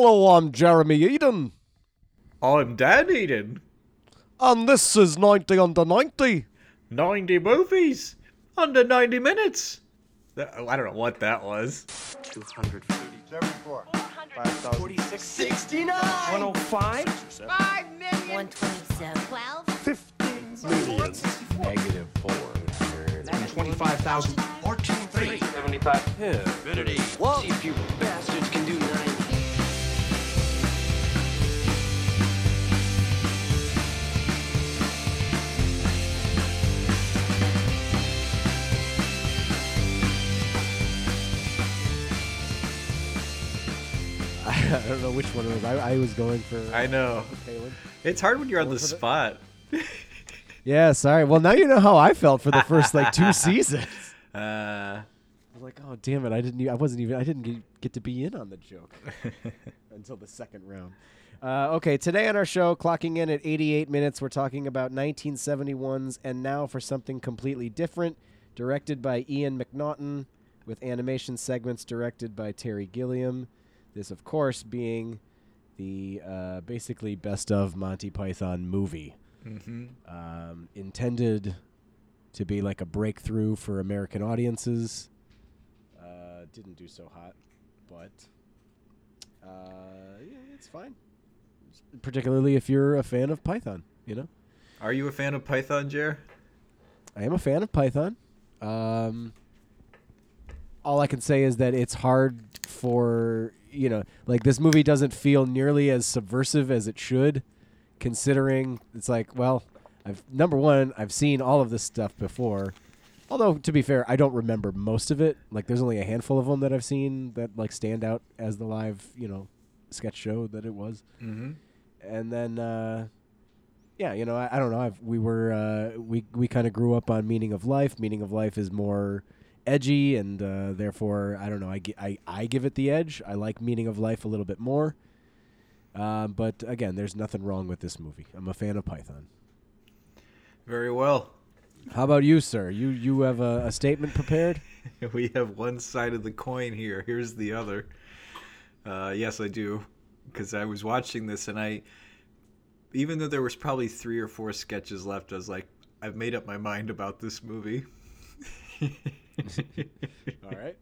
Hello, I'm Jeremy Eden, I'm Dan Eden. and this is 90 under 90. 90 movies under 90 minutes. That- oh, I don't know what that was. 230. 74. 46. 69. 105. 127. 12. Negative 400. 25,000. 14. 75. Infinity. Whoa. See if I don't know which one it was. I, I was going for I know. Palin. It's hard when you're on the spot. Yeah, sorry. Well, now you know how I felt for the first like two seasons. Uh, I was like, oh damn it! I didn't. I wasn't even. I didn't get, get to be in on the joke until the second round. Uh, okay, today on our show, clocking in at 88 minutes, we're talking about 1971's and now for something completely different, directed by Ian MacNaughton, with animation segments directed by Terry Gilliam. This, of course, being the uh, basically best of Monty Python movie, um, intended to be like a breakthrough for American audiences. Uh, didn't do so hot, but uh, yeah, it's fine. Particularly if you're a fan of Python, you know. are you a fan of Python, Jer? I am a fan of Python. Um, all I can say is that it's hard for you know, like this movie doesn't feel nearly as subversive as it should, considering it's like, well, I've number one, I've seen all of this stuff before. Although to be fair, I don't remember most of it. Like, there's only a handful of them that I've seen that like stand out as the live, you know, sketch show that it was Mm-hmm. and then uh, yeah, you know, I, I don't know. I've, we were uh, we we kind of grew up on Meaning of Life. Meaning of Life is more edgy, and uh, therefore, I don't know. I, gi- I I give it the edge. I like Meaning of Life a little bit more. Um, but again, there's nothing wrong with this movie. I'm a fan of Python. Very well. How about you, sir? You you have a, a statement prepared? We have one side of the coin here. Here's the other. Uh, yes, I do. Because I was watching this and I, even though there was probably three or four sketches left, I was like, I've made up my mind about this movie. All right.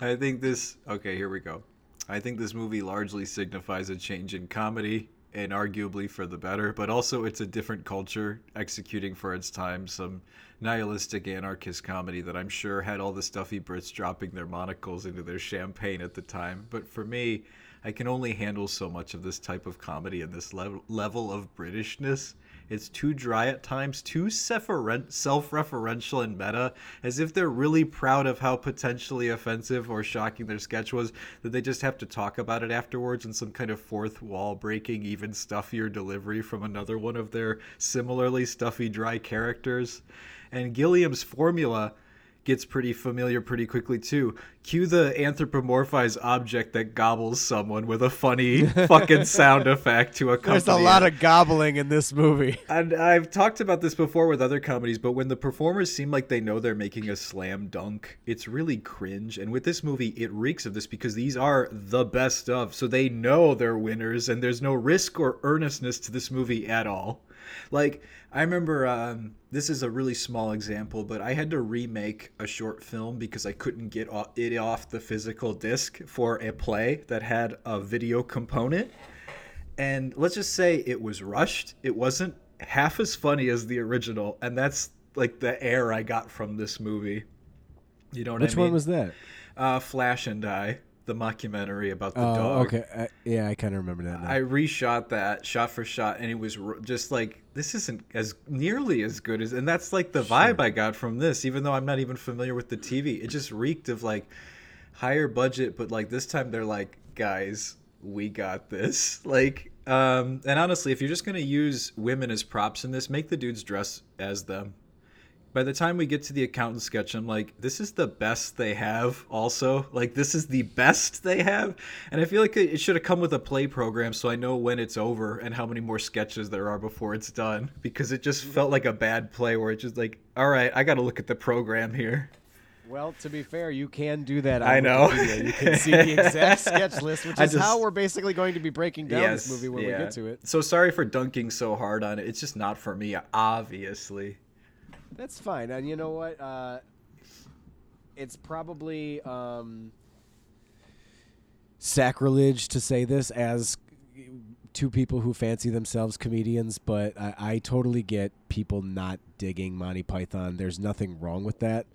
I think this. Okay, here we go. I think this movie largely signifies a change in comedy, and arguably for the better, but also it's a different culture executing for its time some nihilistic anarchist comedy that I'm sure had all the stuffy Brits dropping their monocles into their champagne at the time. But for me, I can only handle so much of this type of comedy and this level level of Britishness. It's too dry at times, too self-referen- self-referential and meta, as if they're really proud of how potentially offensive or shocking their sketch was, that they just have to talk about it afterwards in some kind of fourth wall breaking, even stuffier delivery from another one of their similarly stuffy, dry characters. And Gilliam's formula gets pretty familiar pretty quickly too. Cue the anthropomorphized object that gobbles someone with a funny fucking sound effect to accompany There's a lot of gobbling in this movie. And I've talked about this before with other comedies, but when the performers seem like they know they're making a slam dunk, it's really cringe. And with this movie, it reeks of this because these are the best of. So they know they're winners, and there's no risk or earnestness to this movie at all. Like, I remember, um, this is a really small example, but I had to remake a short film because I couldn't get it off the physical disc for a play that had a video component and let's just say it was rushed. It wasn't half as funny as the original, and that's like the air I got from this movie. You know what Which I mean? one was that? uh, Flash and I, the mockumentary about the Oh, dog. okay. I, yeah, I kind of remember that. Now. I reshot that shot for shot, and it was r- just like this isn't as nearly as good as, and that's like the vibe I got from this. Even though I'm not even familiar with the TV, it just reeked of like higher budget, but like this time they're like, guys, we got this. Like, um, and honestly, if you're just gonna use women as props in this, make the dudes dress as them. By the time we get to the accountant sketch, I'm like, this is the best they have. Also, like, this is the best they have, and I feel like it should have come with a play program so I know when it's over and how many more sketches there are before it's done. Because it just felt like a bad play where it's just like, all right, I got to look at the program here. Well, to be fair, you can do that. On I know. Wikipedia. You can see the exact sketch list, which I is how we're basically going to be breaking down this movie when yeah. we get to it. So sorry for dunking so hard on it. It's just not for me, obviously. That's fine. And you know what? Uh, it's probably um, sacrilege to say this as two people who fancy themselves comedians, but I, I totally get people not digging Monty Python. There's nothing wrong with that.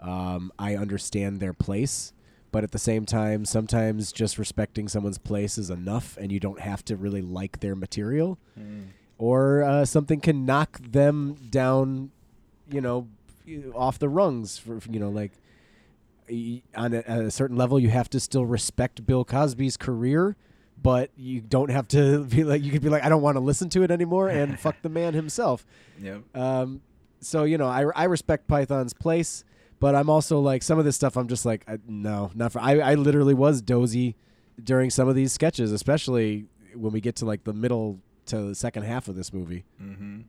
Um, I understand their place, but at the same time, sometimes just respecting someone's place is enough, and you don't have to really like their material. Or uh, something can knock them down you know, off the rungs for you know, like on a, a certain level, you have to still respect Bill Cosby's career, but you don't have to be like you could be like, I don't want to listen to it anymore, and fuck the man himself. Yep. Um, so you know, I I respect Python's place, but I'm also like some of this stuff. I'm just like, I, no, not for. I I literally was dozy during some of these sketches, especially when we get to like the middle to the second half of this movie. hmm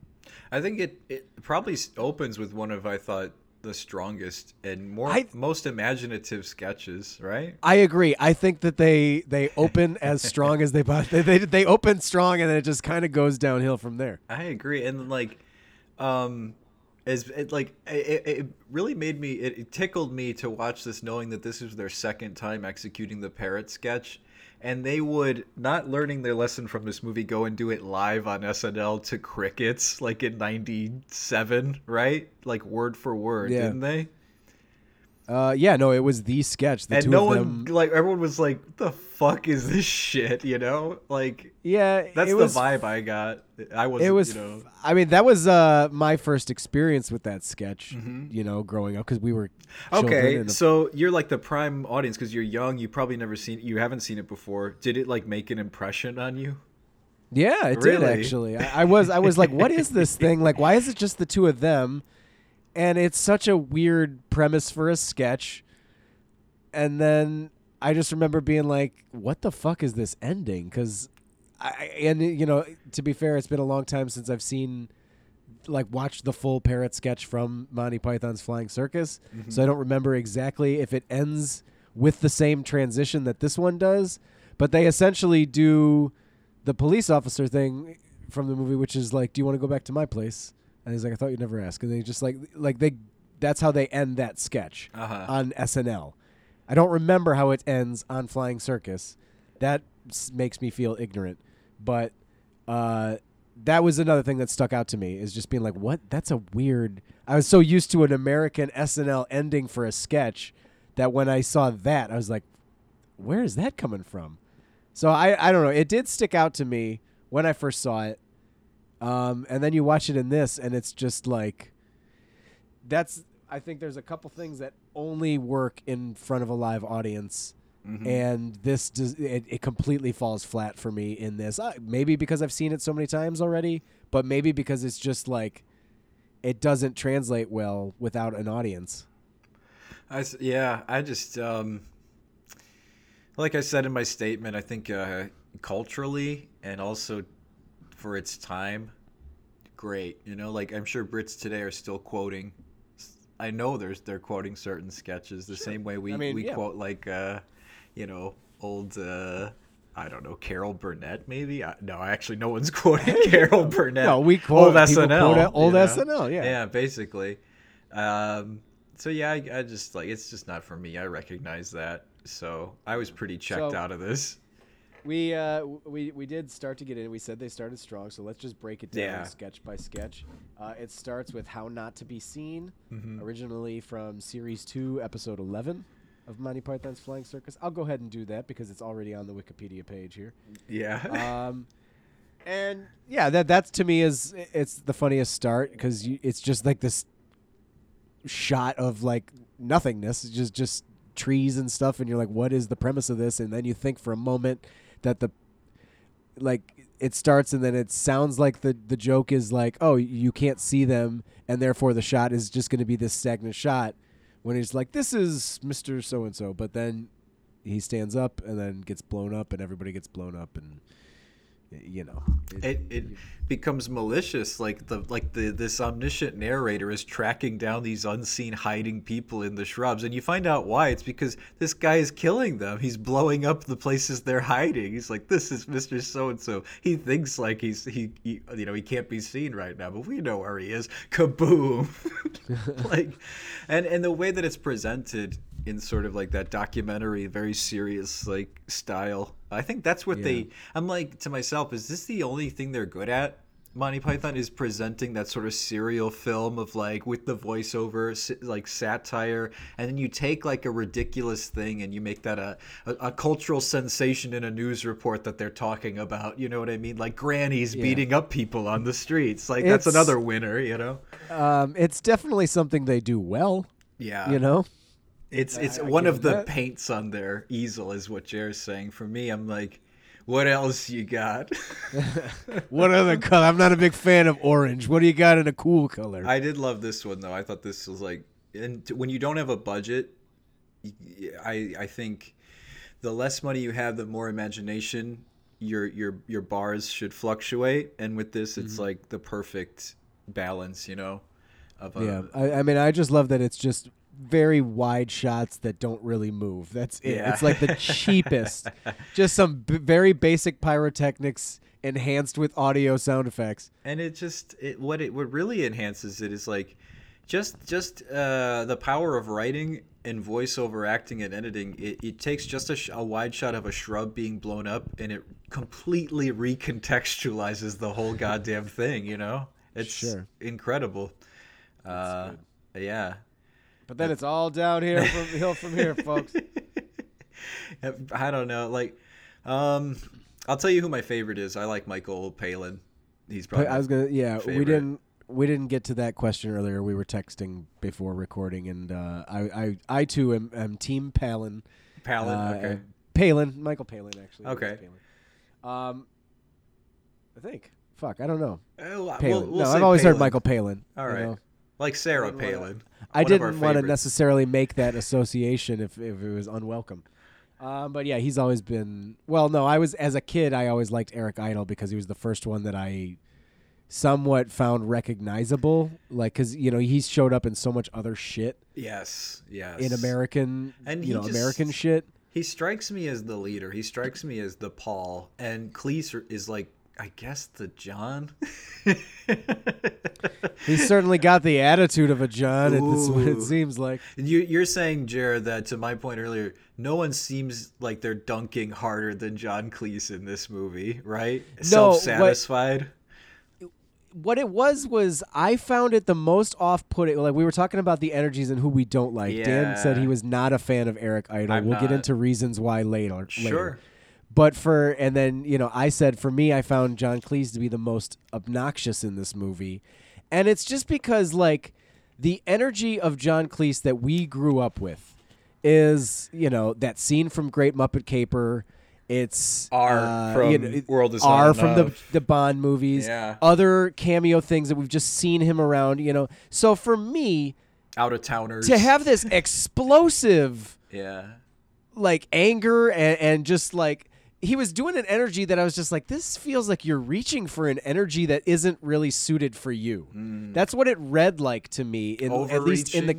I think it, it probably opens with one of I thought the strongest and more I- most imaginative sketches, right? I agree. I think that they they open as strong as they they, they they open strong and then it just kind of goes downhill from there. I agree, and like, um, as it like it, it really made me it, it tickled me to watch this, knowing that this was their second time executing the parrot sketch, and they would not learning their lesson from this movie go and do it live on SNL to crickets like in '97, right? Like word for word, Yeah. didn't they? Uh, yeah, no, it was the sketch. The and two no one them. like everyone was like, "What the fuck is this shit?" You know, like Yeah, that's the was, vibe I got. I wasn't, It was. you know. I mean, that was uh my first experience with that sketch. Mhm. You know, growing up because we were. Okay, and- so you're like the prime audience because you're young. You probably never seen, you haven't seen it before. Did it like make an impression on you? yeah, it did actually. I, I was. I was like, what is this thing? Like, why is it just the two of them? And it's such a weird premise for a sketch. And then I just remember being like, "What the fuck is this ending?" Because, I and you know, to be fair, it's been a long time since I've seen, like, watched the full parrot sketch from Monty Python's Flying Circus. Mm-hmm. So I don't remember exactly if it ends with the same transition that this one does. But they essentially do the police officer thing from the movie, which is like, "Do you want to go back to my place?" And he's like, "I thought you'd never ask." And they just like, like they, that's how they end that sketch Uh huh. on SNL. I don't remember how it ends on Flying Circus. That s- makes me feel ignorant. But uh, that was another thing that stuck out to me is just being like, what? That's a weird. I was so used to an American SNL ending for a sketch that when I saw that, I was like, where is that coming from? So I, I don't know. It did stick out to me when I first saw it. Um, and then you watch it in this, and it's just like, that's I think there's a couple things that only work in front of a live audience, Mhm. and this does it, it completely falls flat for me in this. Uh, maybe because I've seen it so many times already, but maybe because it's just like it doesn't translate well without an audience. I yeah, I just um, like I said in my statement, I think uh, culturally and also for its time, great. You know, like I'm sure Brits today are still quoting. I know there's they're quoting certain sketches the same way we I mean, we yeah. quote like uh, you know old. Uh, I don't know Carol Burnett, maybe. I, no, actually, no one's quoting Carol Burnett. No, we quote old SNL. quote old you know? SNL. Yeah. yeah basically um so yeah I, I just like it's just not for me i recognize that so i was pretty checked So- out of this We uh we we did start to get in. We said they started strong, so let's just break it down Yeah. sketch by sketch. Uh, it starts with "How Not to Be Seen," Mhm. originally from series two, episode eleven of Monty Python's Flying Circus. I'll go ahead and do that because it's already on the Wikipedia page here. yeah Um, and yeah, that that's to me is it's the funniest start because it's just like this shot of like nothingness, It's just just trees and stuff, and you're like, what is the premise of this? And then you think for a moment that the like it starts and then it sounds like the the joke is like, oh, you can't see them, and therefore the shot is just going to be this stagnant shot. When he's like, this is Mister So and So, but then he stands up and then gets blown up, and everybody gets blown up, and you know, it, it becomes malicious like the like the this omniscient narrator is tracking down these unseen hiding people in the shrubs. And you find out why. It's because this guy is killing them. He's blowing up the places they're hiding. He's like this is mr so and so he thinks like he's he, he you know he can't be seen right now but we know where he is. Kaboom! Like and and the way that it's presented in sort of like that documentary very serious like style i think that's what Yeah. they i'm like to myself is this the only thing they're good at monty python is presenting that sort of serial film of like with the voiceover like satire and then you take like a ridiculous thing and you make that a, a, a cultural sensation in a news report that they're talking about you know what i mean like grannies Yeah. beating up people on the streets like that's another winner you know um, it's definitely something they do well. yeah You know, It's it's I one of the that. paints on their easel, is what Jared's saying. For me, I'm like, what else you got? what other color? I'm not a big fan of orange. What do you got in a cool color? I did love this one though. I thought this was like, and t- when you don't have a budget, I I think the less money you have, the more imagination your your your bars should fluctuate. And with this, Mm-hmm. it's like the perfect balance, you know. Of a, yeah, I, I mean, I just love that it's just very wide shots that don't really move. That's it. Yeah. It's like the cheapest, just some b- very basic pyrotechnics enhanced with audio sound effects. and it just it what it what really enhances it is like just just uh, the power of writing and voiceover acting and editing it, it takes just a, sh- a wide shot of a shrub being blown up and it completely recontextualizes the whole goddamn thing you know it's Sure. incredible uh, yeah But then it's all down here from hill from here, folks. i don't know like um i'll tell you who my favorite is i like michael palin he's probably I was gonna, yeah, we didn't. We didn't get to that question earlier. We were texting before recording, and uh, I, I, I too am, am Team Palin. palin Uh, okay Palin, Michael Palin, actually. Okay. Palin. Um, I think. Fuck, I don't know. Oh, we'll- Palin. we'll no, I've always heard Michael Palin. All you know. Like Sarah Didn't Palin. I one of our didn't want to necessarily make that association if, if it was unwelcome. Um, but yeah, he's always been. Well, no, I was as a kid. I always liked Eric Idle because he was the first one that I somewhat found recognizable. Like, because you know he's showed up in so much other shit Yes, yes. in American, And you know, just- American shit. He strikes me as the leader. He strikes me as the Paul, and Cleese is like, I guess the John. He's certainly got the attitude of a John. What it seems like. you, you're saying, Jared, that to my point earlier, no one seems like they're dunking harder than John Cleese in this movie, right? No, Self-satisfied. what it was was I found it the most off-putting. Like we were talking about the energies and who we don't like. Dan said he was not a fan of Eric Idle. I'm we'll get into reasons why later. later. But for and then you know I said for me I found John Cleese to be the most obnoxious in this movie, and it's just because like the energy of John Cleese that we grew up with is you know that scene from Great Muppet Caper. It's R uh, from you know, World Is R from the the Bond movies. Yeah. Other cameo things that we've just seen him around. You know, so for me Out of towners. to have this explosive Yeah. like anger and, and just like he was doing an energy that I was just like, this feels like you're reaching for an energy that isn't really suited for you. Mm. That's what it read like to me. In at least in the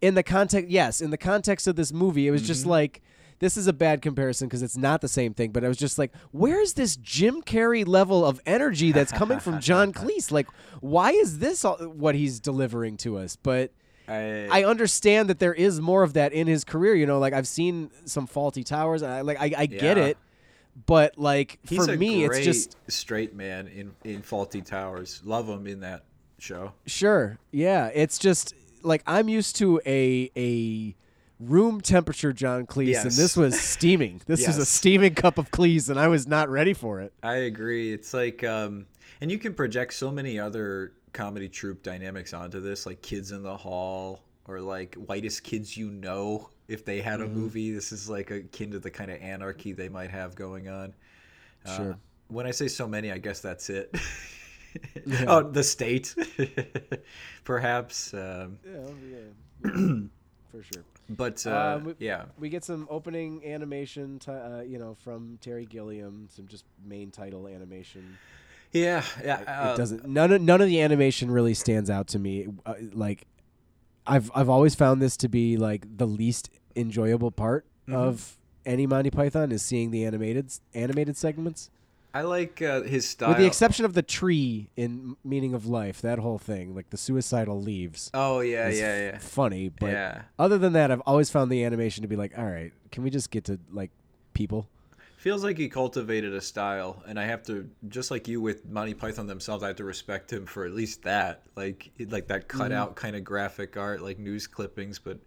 in the context, yes, in the context of this movie, it was just mm-hmm. like. This is a bad comparison because it's not the same thing, but I was just like, where's this Jim Carrey level of energy that's coming from John Cleese? Like, why is this all, what he's delivering to us? But I, I understand that there is more of that in his career. You know, like I've seen some Fawlty Towers, and I like I, I get it, but like He's for me, it's just straight man in in Fawlty Towers. Love him in that show. sure, yeah. It's just like I'm used to a a room temperature John Cleese, and this was steaming. This was a steaming cup of Cleese, and I was not ready for it. I agree. It's like, um, and you can project so many other comedy troupe dynamics onto this, like Kids in the Hall or like Whitest Kids U' Know. If they had a Mm-hmm. movie, this is like akin to the kind of anarchy they might have going on. Uh, when I say so many, I guess that's it. oh, the state, perhaps. Um, Yeah, yeah. for sure. But uh, Uh, we- yeah, We get some opening animation, ti uh, you know, from Terry Gilliam. Some just main title animation. yeah, yeah. it uh, doesn't. None of none of the animation really stands out to me. Uh, like, I've I've always found this to be like the least enjoyable part Mhm. of any Monty Python is seeing the animated animated segments, I like uh, his style. with the exception of the tree in Meaning of Life. That whole thing, like the suicidal leaves. oh yeah, is yeah, f- yeah, funny, but yeah. other than that, I've always found the animation to be like, all right, can we just get to like people? Feels like he cultivated a style, and I have to, just like you with Monty Python themselves, I have to respect him for at least that, like, like that Mm-hmm. cutout kind of graphic art, like news clippings, but,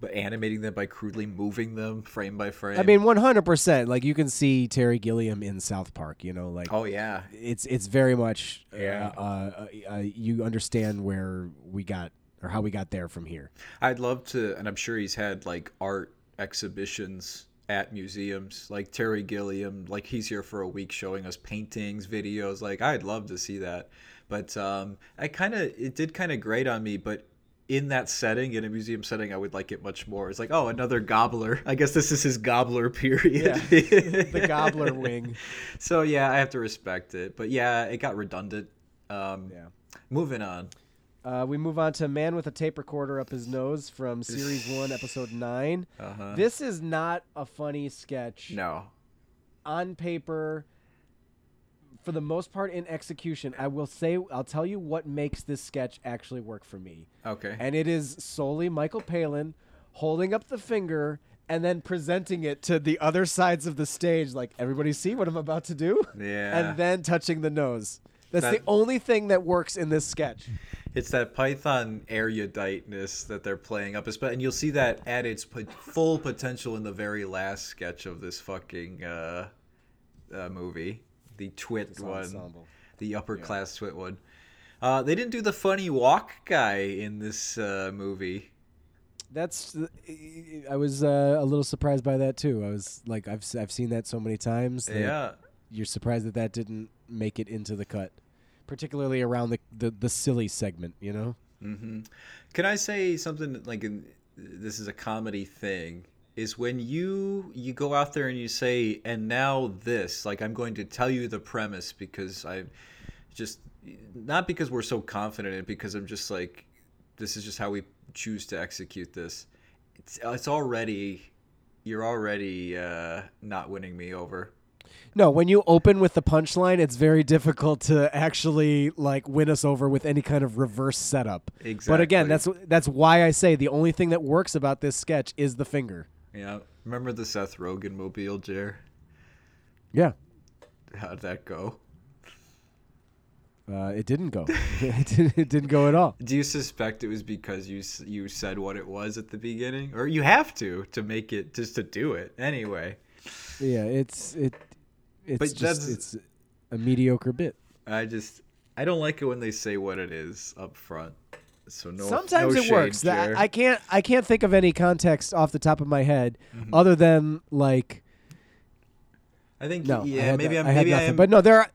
but animating them by crudely moving them frame by frame. I mean, one hundred percent. Like you can see Terry Gilliam in South Park. You know, like oh yeah, it's it's very much Yeah. Uh, uh, uh, you understand where we got or how we got there from here. I'd love to, and I'm sure he's had like art exhibitions at museums, like Terry Gilliam, like he's here for a week showing us paintings, videos. Like I'd love to see that, but um, I kind of it did kind of grate on me, but. In that setting, in a museum setting, I would like it much more. It's like, oh, another gobbler. I guess this is his gobbler period. the gobbler wing. So yeah, I have to respect it. But yeah, it got redundant. Um, Yeah. Moving on. Uh, we move on to Man with a Tape Recorder Up His Nose from Series 1, Episode 9. Uh-huh. This is not a funny sketch. No. On paper, for the most part in execution, I will say, I'll tell you what makes this sketch actually work for me. Okay. And it is solely Michael Palin holding up the finger and then presenting it to the other sides of the stage, like, everybody see what I'm about to do? Yeah. And then touching the nose. That's That- the only thing that works in this sketch. It's that Python eruditeness that they're playing up, and you'll see that at its full potential in the very last sketch of this fucking uh, uh, movie, the Twit This one, ensemble. the upper class Twit one. Uh, they didn't do the funny walk guy in this uh, movie. That's. I was uh, a little surprised by that too. I was like, I've I've seen that so many times. that Yeah, You're surprised that that didn't make it into the cut, particularly around the the, the silly segment. You know. hmm Can I say something like this is a comedy thing? Is when you you go out there and you say, and now this, like I'm going to tell you the premise because I just not because we're so confident in it, because I'm just like this is just how we choose to execute this. It's it's already you're already uh, not winning me over. No, when you open with the punchline, it's very difficult to actually like win us over with any kind of reverse setup. Exactly. But again, that's that's why I say the only thing that works about this sketch is the finger. Yeah, remember the Seth Rogen mobile, Jer? Yeah. How'd that go? Uh, it didn't go. it, didn't, it didn't go at all. Do you suspect it was because you you said what it was at the beginning, or you have to to make it just to do it anyway? Yeah, it's it. It's But just that's- it's a mediocre bit. I just I don't like it when they say what it is up front. So no. Sometimes no it works. That- I can't I can't think of any context off the top of my head Mm-hmm. other than like I think no. Yeah had maybe no- I'm I had maybe I nothing. am But no, there are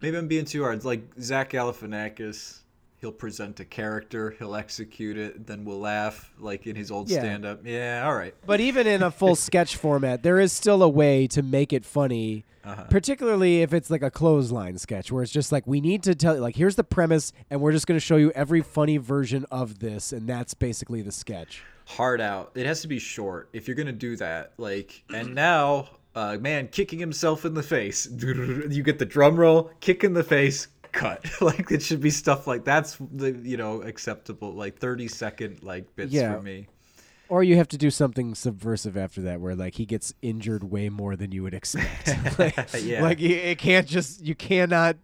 maybe I'm being too hard. Like Zach Galifianakis, he'll present a character, he'll execute it, then we'll laugh like in his old Yeah. stand up. Yeah, all right. But even in a full sketch format, there is still a way to make it funny. Uh-huh. Particularly if it's like a clothesline sketch where it's just like we need to tell you like here's the premise and we're just going to show you every funny version of this and that's basically the sketch. hard out. It has to be short if you're gonna do that. Like, and now, uh, man, kicking himself in the face. You get the drum roll, kick in the face, cut. like it should be stuff like that's the you know acceptable. Like thirty second like bits Yeah. for me. Or you have to do something subversive after that where like he gets injured way more than you would expect. like, Yeah. like it can't just you cannot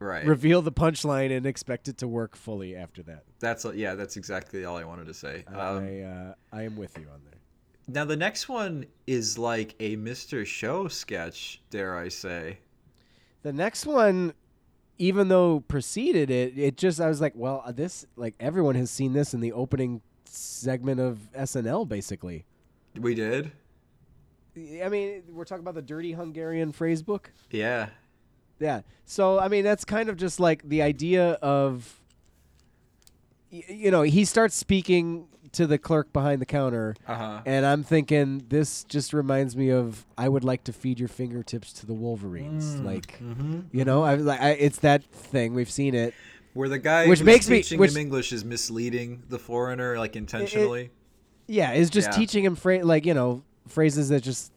Right. reveal the punchline and expect it to work fully after that. that's yeah. That's exactly all I wanted to say. Um, I uh, I am with you on there. now the next one is like a Mr. Show sketch. Dare I say? The next one, even though preceded it, it just I was like, well, uh, this like everyone has seen this in the opening segment of SNL, basically. We did. I mean, we're talking about the dirty Hungarian phrase book. Yeah. Yeah. So I mean, that's kind of just like the idea of, you know, he starts speaking to the clerk behind the counter, Uh-huh. and I'm thinking this just reminds me of I would like to feed your fingertips to the Wolverines. Mm. Like, Mm-hmm. you know, I like I, it's that thing we've seen it. Where the guy Which makes me- which- him English is misleading the foreigner, like intentionally. Yeah, is just Yeah. teaching him phra- like you know phrases that just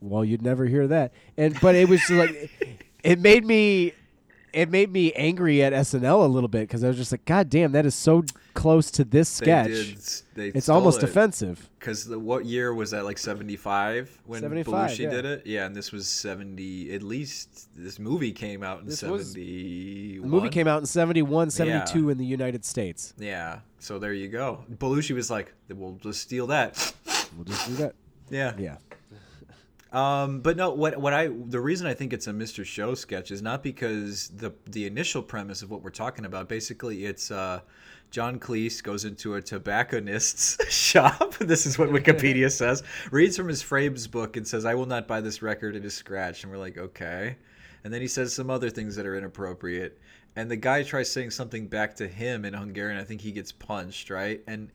well you'd never hear that. And but it was just like it made me it made me angry at SNL a little bit because I was just like, God damn, that is so close to this They sketch. did- they it's almost it. offensive. Because what year was that? Like seventy five when 75, Belushi yeah. did it. Yeah, and this was seventy. At least this movie came out in seventy. The movie came out in 71, 72 Yeah. in the United States. Yeah, so there you go. Belushi was like, "We'll just steal that." We'll just do that. Yeah. Yeah. Um, but no, what what I the reason I think it's a Mr. Show sketch is not because the the initial premise of what we're talking about. Basically, it's uh, John Cleese goes into a tobacconist's shop. this is what Wikipedia says. Reads from his Frames book and says, "I will not buy this record. It is scratched." And we're like, okay. And then he says some other things that are inappropriate. And the guy tries saying something back to him in Hungarian. I think he gets punched, right? And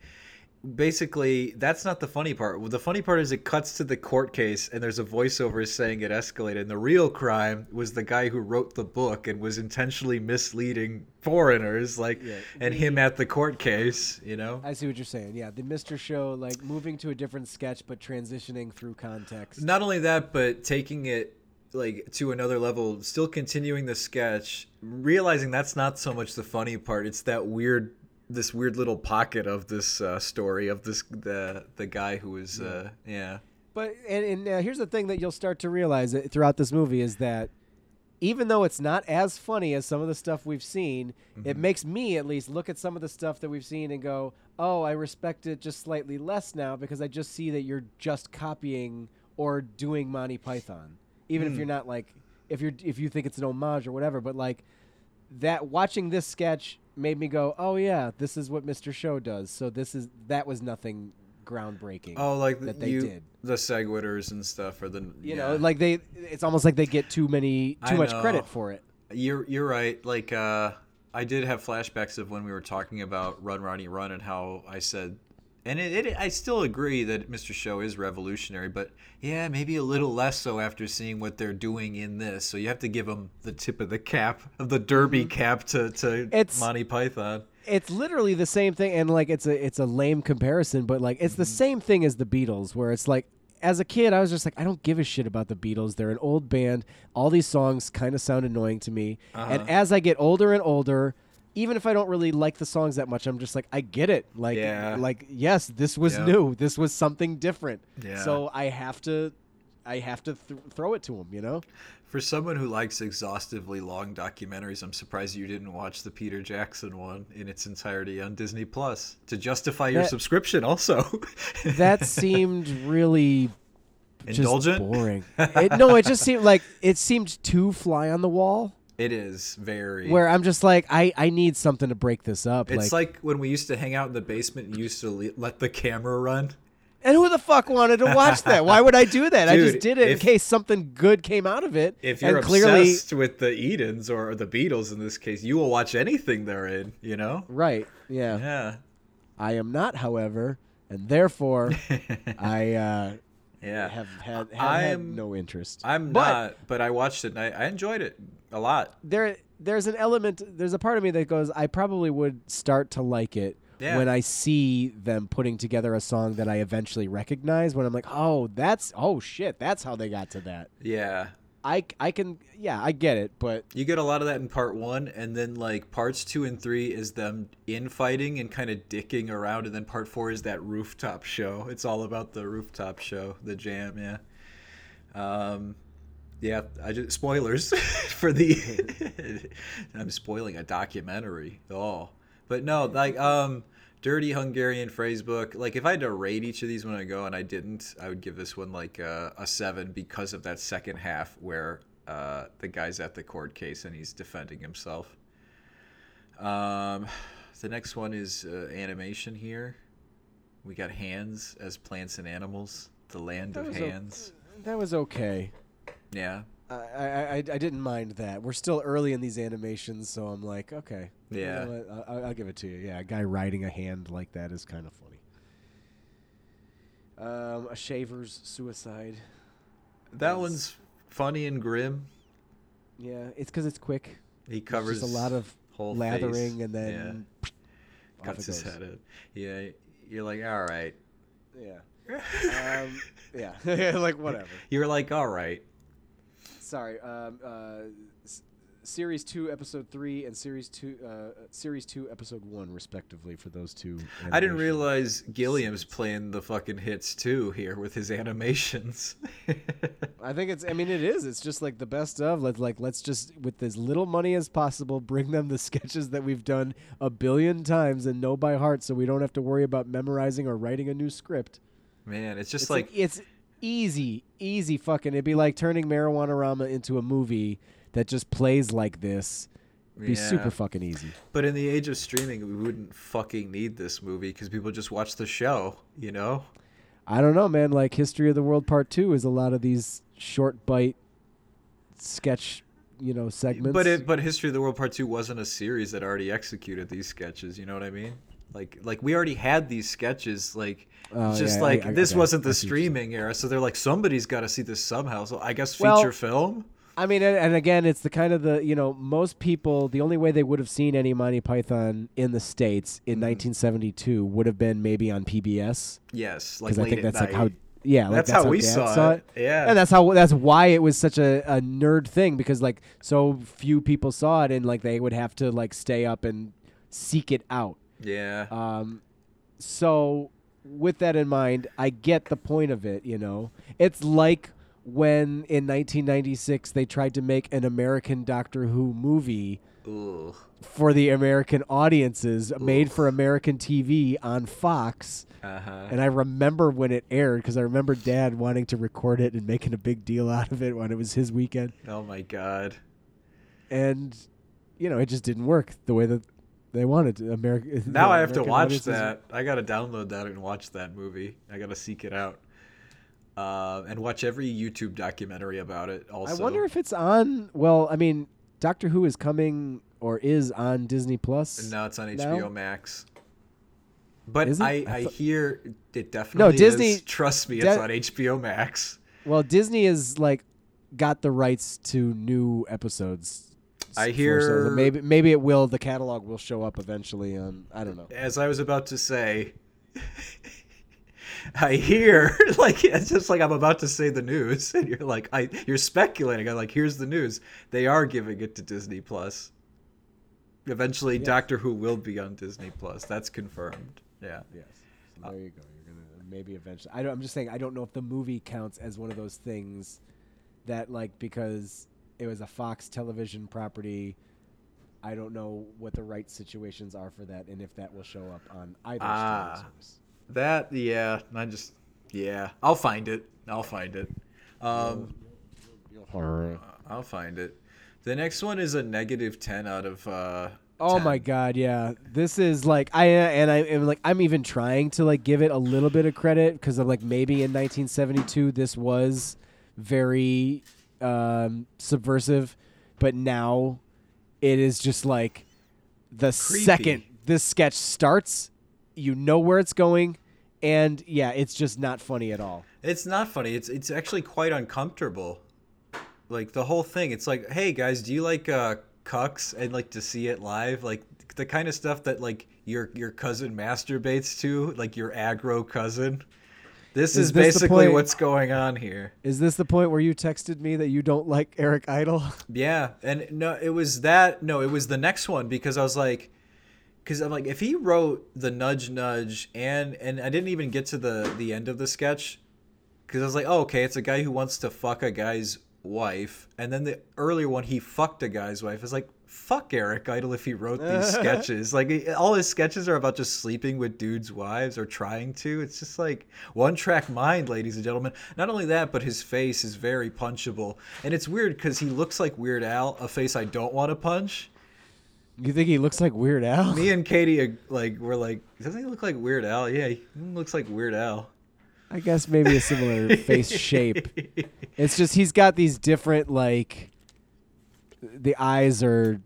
basically that's not the funny part the funny part is it cuts to the court case and there's a voiceover saying it escalated and the real crime was the guy who wrote the book and was intentionally misleading foreigners like Yeah. and him at the court case you know I see what you're saying. Yeah, the Mr. Show, like moving to a different sketch but transitioning through context. not only that but taking it like to another level still continuing the sketch realizing that's not so much the funny part it's that weird this weird little pocket of this uh, story of this the the guy who was uh yeah. But and, and uh, here's the thing that you'll start to realize throughout this movie is that even though it's not as funny as some of the stuff we've seen, it makes me at least look at some of the stuff that we've seen and go, "Oh, I respect it just slightly less now because I just see that you're just copying or doing Monty Python." Even if you're not like if you're if you think it's an homage or whatever, but like that watching this sketch made me go, "Oh yeah, this is what Mr. Show does." So this is that was nothing groundbreaking. Oh, like that they you, did. the segwiters and stuff, or the You yeah. know, like they, it's almost like they get too many, too I much know. credit for it. you're you're right. Like uh, I did have flashbacks of when we were talking about Run Ronnie Run and how I said, and it, it I still agree that Mr. Show is revolutionary, but yeah, maybe a little less so after seeing what they're doing in this. So you have to give them the tip of the cap of the derby cap to to Mm-hmm. It's- Monty Python. It's literally the same thing, and like it's a, it's a lame comparison, but like it's the Mm-hmm. same thing as the Beatles, where it's like, as a kid, I was just like, I don't give a shit about the Beatles. They're an old band. All these songs kind of sound annoying to me. Uh-huh. And as I get older and older, even if I don't really like the songs that much, I'm just like, I get it. Like, Yeah. like yes, this was Yep. new. This was something different. Yeah. So I have to, I have to th- throw it to him. You know. For someone who likes exhaustively long documentaries, I'm surprised you didn't watch the Peter Jackson one in its entirety on Disney Plus to justify your That- subscription. Also, that seemed really just Indulgent? boring. It, no, it just seemed like it seemed too fly on the wall. It is very. Where I'm just like, I, I need something to break this up. it's like, like, when we used to hang out in the basement and used to le- let the camera run. and who the fuck wanted to watch that? Why would I do that? I just did it in case something good came out of it. If you're and clearly, obsessed with the Edens or the Beatles in this case, you will watch anything they're in. You know? right? Yeah. Yeah. I am not, however, and therefore, I uh, Yeah. have had, have had no interest. I'm But- not, but I watched it and I, I enjoyed it a lot. there there's an element there's a part of me that goes I probably would start to like it Yeah. when I see them putting together a song that I eventually recognize when I'm like oh that's oh shit that's how they got to that Yeah. I, I can yeah I get it but You get a lot of that in part one, and then like parts two and three is them infighting and kind of dicking around, and then part four is that rooftop show. It's all about the rooftop show, the jam, yeah. Um, yeah, I just spoilers for the. I'm spoiling a documentary. Oh, but no, like um, dirty Hungarian phrase book. Like if I had to rate each of these when I go, and I didn't, I would give this one like a, a seven because of that second half where uh, the guy's at the court case and he's defending himself. Um, the next one is uh, animation here. We got hands as plants and animals. The land That of was o- hands. that was okay Yeah. I, I, I, I didn't mind that we're still early in these animations so I'm like okay you Yeah. know what, I- I'll, I'll give it to you yeah a guy riding a hand like that is kind of funny Um, a shaver's suicide. That one's funny and grim. Yeah, it's because it's quick. He covers a lot of lathering face. and then yeah, cuts his head in. Yeah, you're like, all right. Yeah. Um, yeah. like whatever. You're like, all right. Sorry. Um, uh, s- series two, episode three, and series two, uh, series two, episode one, respectively, for those two. I didn't realize Gilliam's playing the fucking hits too here with his animations. I think it's. I mean, it is. It's just like the best of. Let's like let's just with as little money as possible bring them the sketches that we've done a billion times and know by heart, so we don't have to worry about memorizing or writing a new script. Man, it's just it's like it's easy, easy fucking. It'd be like turning Marijuana Rama into a movie that just plays like this. It'd be Yeah. super fucking easy. But in the age of streaming, we wouldn't fucking need this movie because people just watch the show, you know? I don't know, man. Like History of the World Part Two is a lot of these short bite sketch, you know, segments. But it, but History of the World Part Two wasn't a series that already executed these sketches. You know what I mean? Like like we already had these sketches. Like Oh, just yeah, like I- this okay, wasn't the see what you're saying. streaming era, so they're like somebody's got to see this somehow. So I guess Well- feature film. I mean, and, and again, it's the kind of the you know most people the only way they would have seen any Monty Python in the states in Mm-hmm. 1972 would have been maybe on PBS Yes, like because I think at that's like how yeah like That's how we Dad saw it. Yeah. and that's how that's why it was such a, a nerd thing because like so few people saw it and like they would have to like stay up and seek it out. Yeah. Um, so with that in mind, I get the point of it. You know, it's like when in 1996 they tried to make an American Doctor Who movie Ugh. for the American audiences, made for American TV on Fox. Uh huh. And I remember when it aired because I remember Dad wanting to record it and making a big deal out of it when it was his weekend. Oh my god. And you know, it just didn't work the way that they wanted to. America. Now I have to watch audiences- that. I gotta download that and watch that movie. I gotta seek it out. Uh, and watch every YouTube documentary about it. Also, I wonder if it's on. Well, I mean, Doctor Who is coming or is on Disney Plus. No, it's on now? HBO Max. But Is it? I, I hear it definitely No, Disney- is. Trust me, De- it's on HBO Max. Well, Disney is like got the rights to new episodes. I for- so hear- maybe maybe it will. The catalog will show up eventually on. I don't know. As I was about to say, I hear like it's just like I'm about to say the news, and you're like, I you're speculating. I'm like, here's the news. They are giving it to Disney Plus. Eventually, Yes. Doctor Who will be on Disney Plus. That's confirmed. Yeah. Yes. So there you go. You're gonna maybe eventually. I don't, I'm just saying. I don't know if the movie counts as one of those things that like because it was a Fox television property. I don't know what the right situations are for that, and if that will show up on either Ah. streaming service. That yeah. I just yeah. I'll find it. I'll find it. Um, I'll find it. The next one is a negative ten out of. uh Oh 10. my god, yeah. This is like I and I am like I'm even trying to like give it a little bit of credit because I'm like maybe in 1972 this was very um, subversive, but now it is just like the Creepy. second this sketch starts, you know where it's going, and yeah, it's just not funny at all. It's not funny. It's it's actually quite uncomfortable. Like the whole thing. It's like, hey guys, do you like uh cucks and like to see it live? Like the kind of stuff that like your your cousin masturbates to, like your aggro cousin. This Is is, this basically point- what's going on here. Is this the point where you texted me that you don't like Eric Idle? Yeah, and no, it was that. No, it was the next one because I was like, because I'm like, if he wrote the nudge nudge and and I didn't even get to the the end of the sketch because I was like, oh, okay, it's a guy who wants to fuck a guy's wife, and then the earlier one he fucked a guy's wife. It's like. Fuck Eric Idle if he wrote these sketches. Like all his sketches are about just sleeping with dudes' wives or trying to. It's just like one track mind, ladies and gentlemen. Not only that, but his face is very punchable, and it's weird because he looks like Weird Al, a face I don't want to punch. You think he looks like Weird Al? Me and Katie, uh, like, were like, doesn't he look like Weird Al? Yeah, he looks like Weird Al. I guess maybe a similar face shape. It's just he's got these different like the eyes are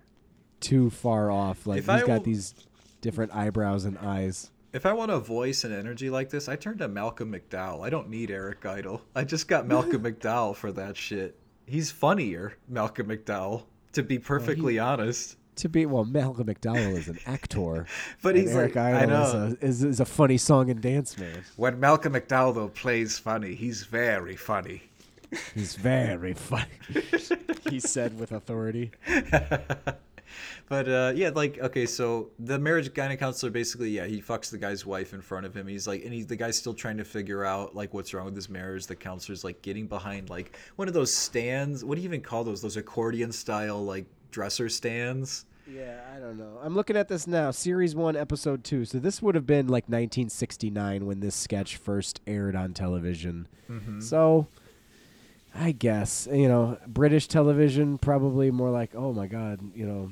too far off. Like If he's I got w- these different eyebrows and eyes. If I want a voice and energy like this, I turn to Malcolm McDowell. I don't need Eric Idle. I just got Malcolm McDowell for that shit. He's funnier, Malcolm McDowell, to be perfectly honest. To be well, Malcolm McDowell is an actor, But he's Eric like, I Idle is know. a, is, is a funny song and dance man. When Malcolm McDowell though plays funny, he's very funny. He's very funny. he said with authority. But uh, yeah, like okay, so the marriage guidance counselor basically, yeah, he fucks the guy's wife in front of him. He's like, and he, the guy's still trying to figure out like what's wrong with his marriage. The counselor's like getting behind like one of those stands. What do you even call those? Those accordion style like dresser stands. Yeah, I don't know. I'm looking at this now, series one, episode two. So this would have been like 1969 when this sketch first aired on television. So, I guess you know, British television probably more like, oh my god, you know,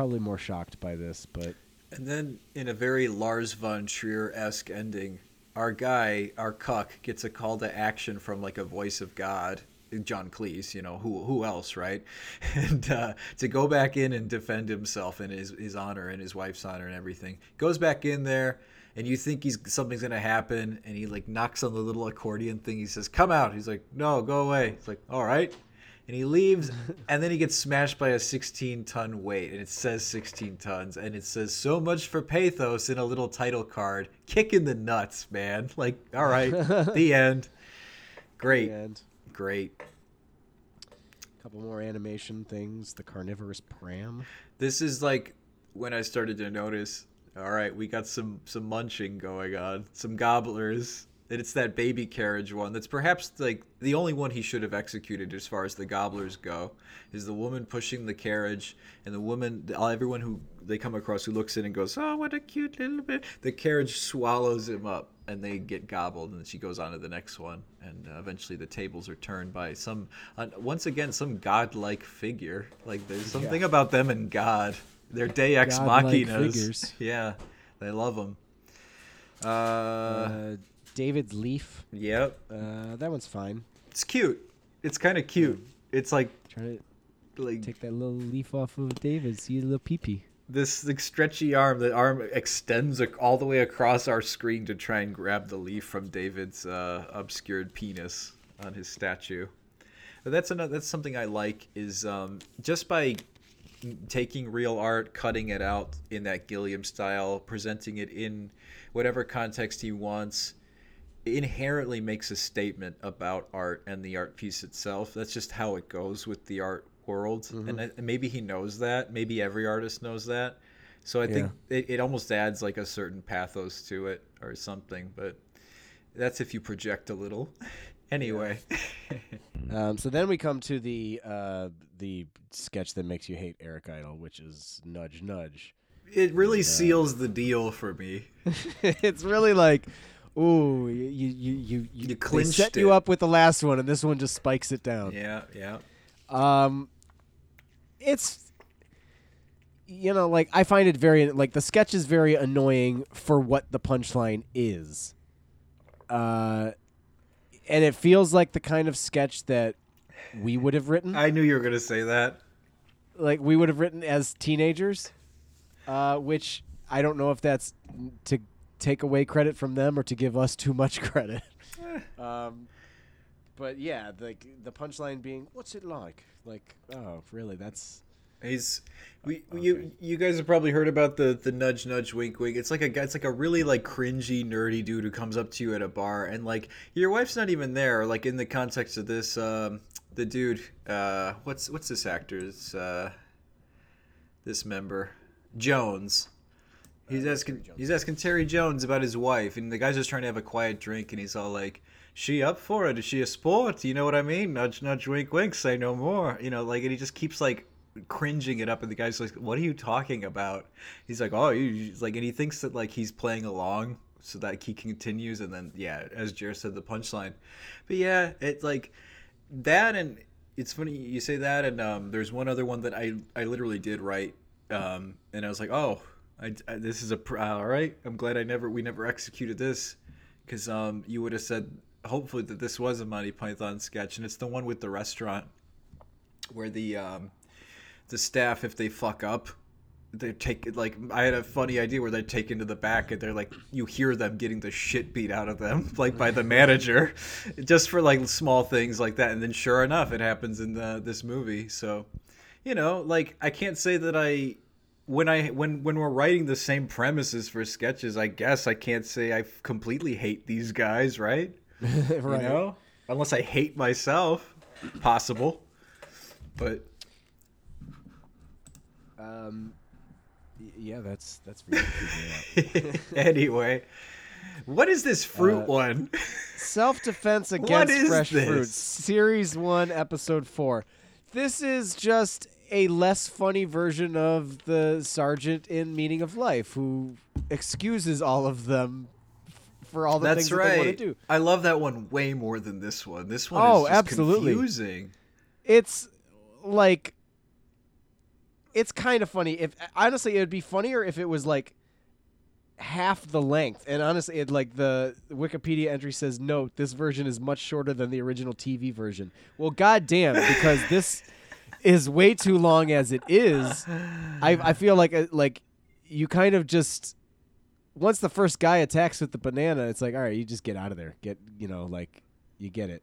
probably more shocked by this. But And then in a very Lars von Trier esque ending, our guy, our cuck, gets a call to action from like a voice of God, John Cleese, you know, who who else, right? And uh, to go back in and defend himself and his, his honor and his wife's honor and everything. Goes back in there and you think he's something's gonna happen and he like knocks on the little accordion thing. He says, Come out. He's like, No, go away. It's like, All right. And he leaves, and then he gets smashed by a 16 ton weight, and it says 16 tons, and it says so much for pathos in a little title card. Kick in the nuts, man. Like, all right, the end. Great, and great. a couple more animation things. The carnivorous pram. This is like when I started to notice. All right, we got some some munching going on, some gobblers. And it's that baby carriage one that's perhaps like the only one he should have executed as far as the gobblers go. Is the woman pushing the carriage, and the woman, everyone who they come across who looks in and goes, "Oh, what a cute little bit." The carriage swallows him up, and they get gobbled, and she goes on to the next one, and uh, eventually the tables are turned by some, uh, once again, some godlike figure. Like there's something about them and God. They're Deus ex Godlike machinas. figures. Yeah, they love them. Uh, Uh, David's leaf. yep. Uh, that one's fine. It's cute. It's kind of cute. It's like Try to like take that little leaf off of David. See a little pee-pee. this like, stretchy arm. The arm extends all the way across our screen to try and grab the leaf from David's uh, obscured penis on his statue. But that's another. That's something I like. Is um, just by taking real art, cutting it out in that Gilliam style, presenting it in whatever context he wants, inherently makes a statement about art and the art piece itself. That's just how it goes with the art world. And, I, maybe he knows that. Maybe every artist knows that. So I think it, it almost adds like a certain pathos to it or something. But that's if you project a little. anyway. Um, so then we come to the uh, the sketch that makes you hate Eric Idle, which is Nudge Nudge. it really seals the deal for me. it's really like, ooh, you you you you, You they set you up with the last one, and this one just spikes it down. Yeah, yeah. Um, it's you know like I find it very like the sketch is very annoying for what the punchline is. Uh, and it feels like the kind of sketch that we would have written. I knew you were going to say that. like we would have written as teenagers, uh, which I don't know if that's to take away credit from them or to give us too much credit. um, but yeah, like the punchline being, "What's it like?" Like, oh, really? That's He's we you you guys have probably heard about the the nudge nudge wink wink. It's like a guy. It's like a really like cringy nerdy dude who comes up to you at a bar and like your wife's not even there. Like in the context of this, um, the dude, uh, what's what's this actor's uh, this member Jones. He's asking he's asking Terry Jones about his wife, and the guy's just trying to have a quiet drink, and he's all like, "She up for it? Is she a sport? You know what I mean? Nudge nudge wink wink. Say no more. You know, like, and he just keeps like cringing it up, and the guy's like, "What are you talking about?" He's like, "Oh, he's like," and he thinks that like he's playing along, so that he continues, and then yeah, as Jared said, the punchline. But yeah, it's like that, and it's funny you say that, and um, there's one other one that I I literally did write, um, and I was like, oh, I, I- this is a pr- all right. I'm glad I never we never executed this, because um, you would have said hopefully that this was a Monty Python sketch, and it's the one with the restaurant where the um, the staff if they fuck up they take like I had a funny idea where they take into the back and they're like you hear them getting the shit beat out of them like by the manager, just for like small things like that. And then sure enough, it happens in the, this movie. So, you know, like I can't say that I when I when when we're writing the same premises for sketches, I guess I can't say I completely hate these guys, right? right. You know, unless I hate myself, possible. But Um, yeah, that's that's for you to figure out. anyway, what is this fruit Uh, one? Self defense against fresh this? fruit, series one, episode four. This is just a less funny version of the sergeant in Meaning of Life, who excuses all of them for all the That's things that they want to do. I love that one way more than this one. This one Oh, is absolutely. confusing. It's like it's kind of funny. If honestly, it would be funnier if it was like half the length. And honestly, it like the Wikipedia entry says, "Note: This version is much shorter than the original TV version." Well, goddamn, because this is way too long as it is. I I feel like uh, like you kind of just once the first guy attacks with the banana, it's like, all right, you just get out of there. Get you know, like you get it.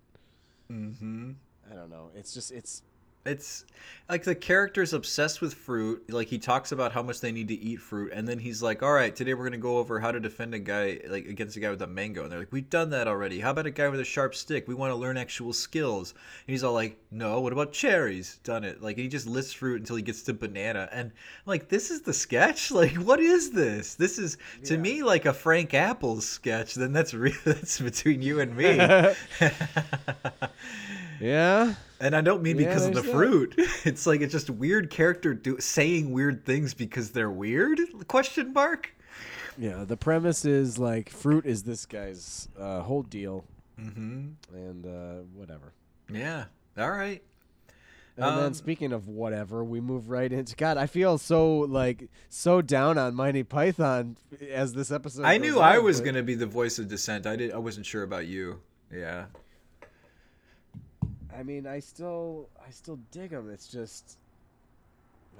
hmm I don't know. It's just it's It's like the character's obsessed with fruit. Like he talks about how much they need to eat fruit, and then he's like, "All right, today we're gonna go over how to defend a guy like against a guy with a mango." And they're like, "We've done that already. How about a guy with a sharp stick? We want to learn actual skills." And he's all like, "No, what about cherries? Done it." Like he just lists fruit until he gets to banana, and I'm like, "This is the sketch. Like, what is this? This is to Yeah. me like a Frank Apples sketch. Then that's real. That's between you and me." yeah. And I don't mean Yeah, because of the that. fruit. It's like it's just weird character do, saying weird things because they're weird? Question mark. Yeah, the premise is like fruit is this guy's uh, whole deal, Mm-hmm. and uh, whatever. Yeah. All right. And Um, then speaking of whatever, we move right into God. I feel so like so down on Mighty Python as this episode. I knew I was but- gonna be the voice of dissent. I did. I wasn't sure about you. Yeah. I mean, I still, I still dig them. It's just,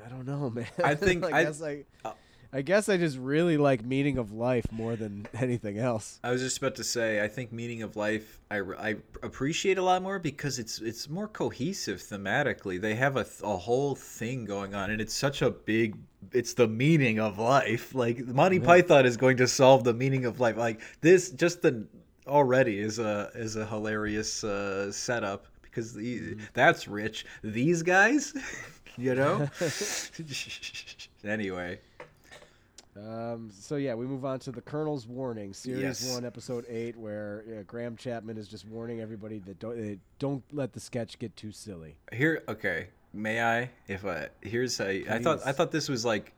I don't know, man. I think I I- guess I, uh, I guess I just really like meaning of life more than anything else. I was just about to say. I think meaning of life. I, I appreciate a lot more because it's it's more cohesive thematically. They have a, a whole thing going on, and it's such a big. It's the meaning of life. Like Monty Python is going to solve the meaning of life. Like this, just the already is a is a hilarious uh, setup because the, that's rich. These guys, you know. anyway, Um, so yeah, we move on to the Colonel's warning, series Yes. one, episode eight, where uh, Graham Chapman is just warning everybody that don't uh, don't let the sketch get too silly. here okay may i if i here's a i thought i thought this was like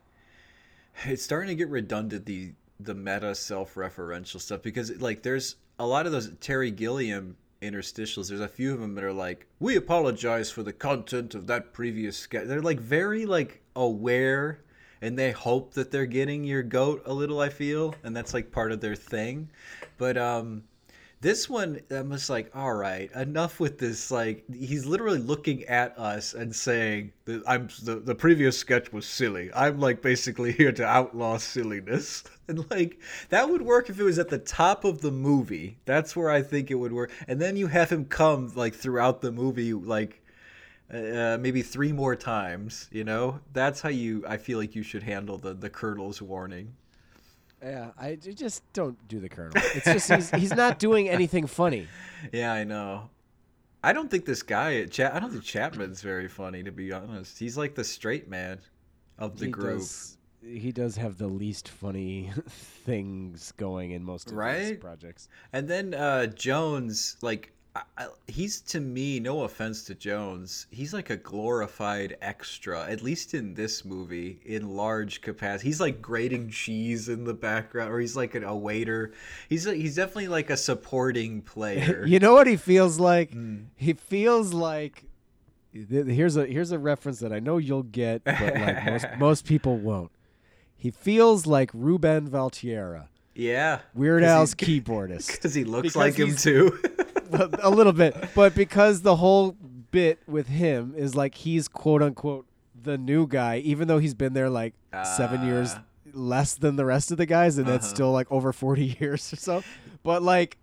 it's starting to get redundant the the meta self-referential stuff because like there's a lot of those terry gilliam interstitials. There's a few of them that are like we apologize for the content of that previous sketch. They're like very like aware and they hope that they're getting your goat a little i feel and that's like part of their thing. But um this one, I'm just like, all right, enough with this. Like, he's literally looking at us and saying I'm the, the previous sketch was silly. I'm like basically here to outlaw silliness, and like that would work if it was at the top of the movie. That's where I think it would work. And then you have him come like throughout the movie, like uh, maybe three more times. You know, that's how you. I feel like you should handle the the Colonel's warning. Yeah, I j- just don't do the Colonel. It's just he's he's not doing anything funny. Yeah, I know. I don't think this guy, Cha- I don't think Chapman's very funny to be honest. He's like the straight man of the he group. does he does have the least funny things going in most of his projects. And then uh, Jones, like, I, I, he's to me, no offense to Jones, he's like a glorified extra, at least in this movie, in large capacity. He's like grating cheese in the background, or he's like an, a waiter. He's a, he's definitely like a supporting player. you know what he feels like? Mm. He feels like here's a here's a reference that I know you'll get, but like most most people won't. He feels like Ruben Valtierra, yeah, Weird Al's keyboardist. because he looks Because like him too. a little bit, but because the whole bit with him is like he's quote unquote the new guy, even though he's been there like seven years Ah. less than the rest of the guys, and that's Uh-huh. still like over forty years or so. But like,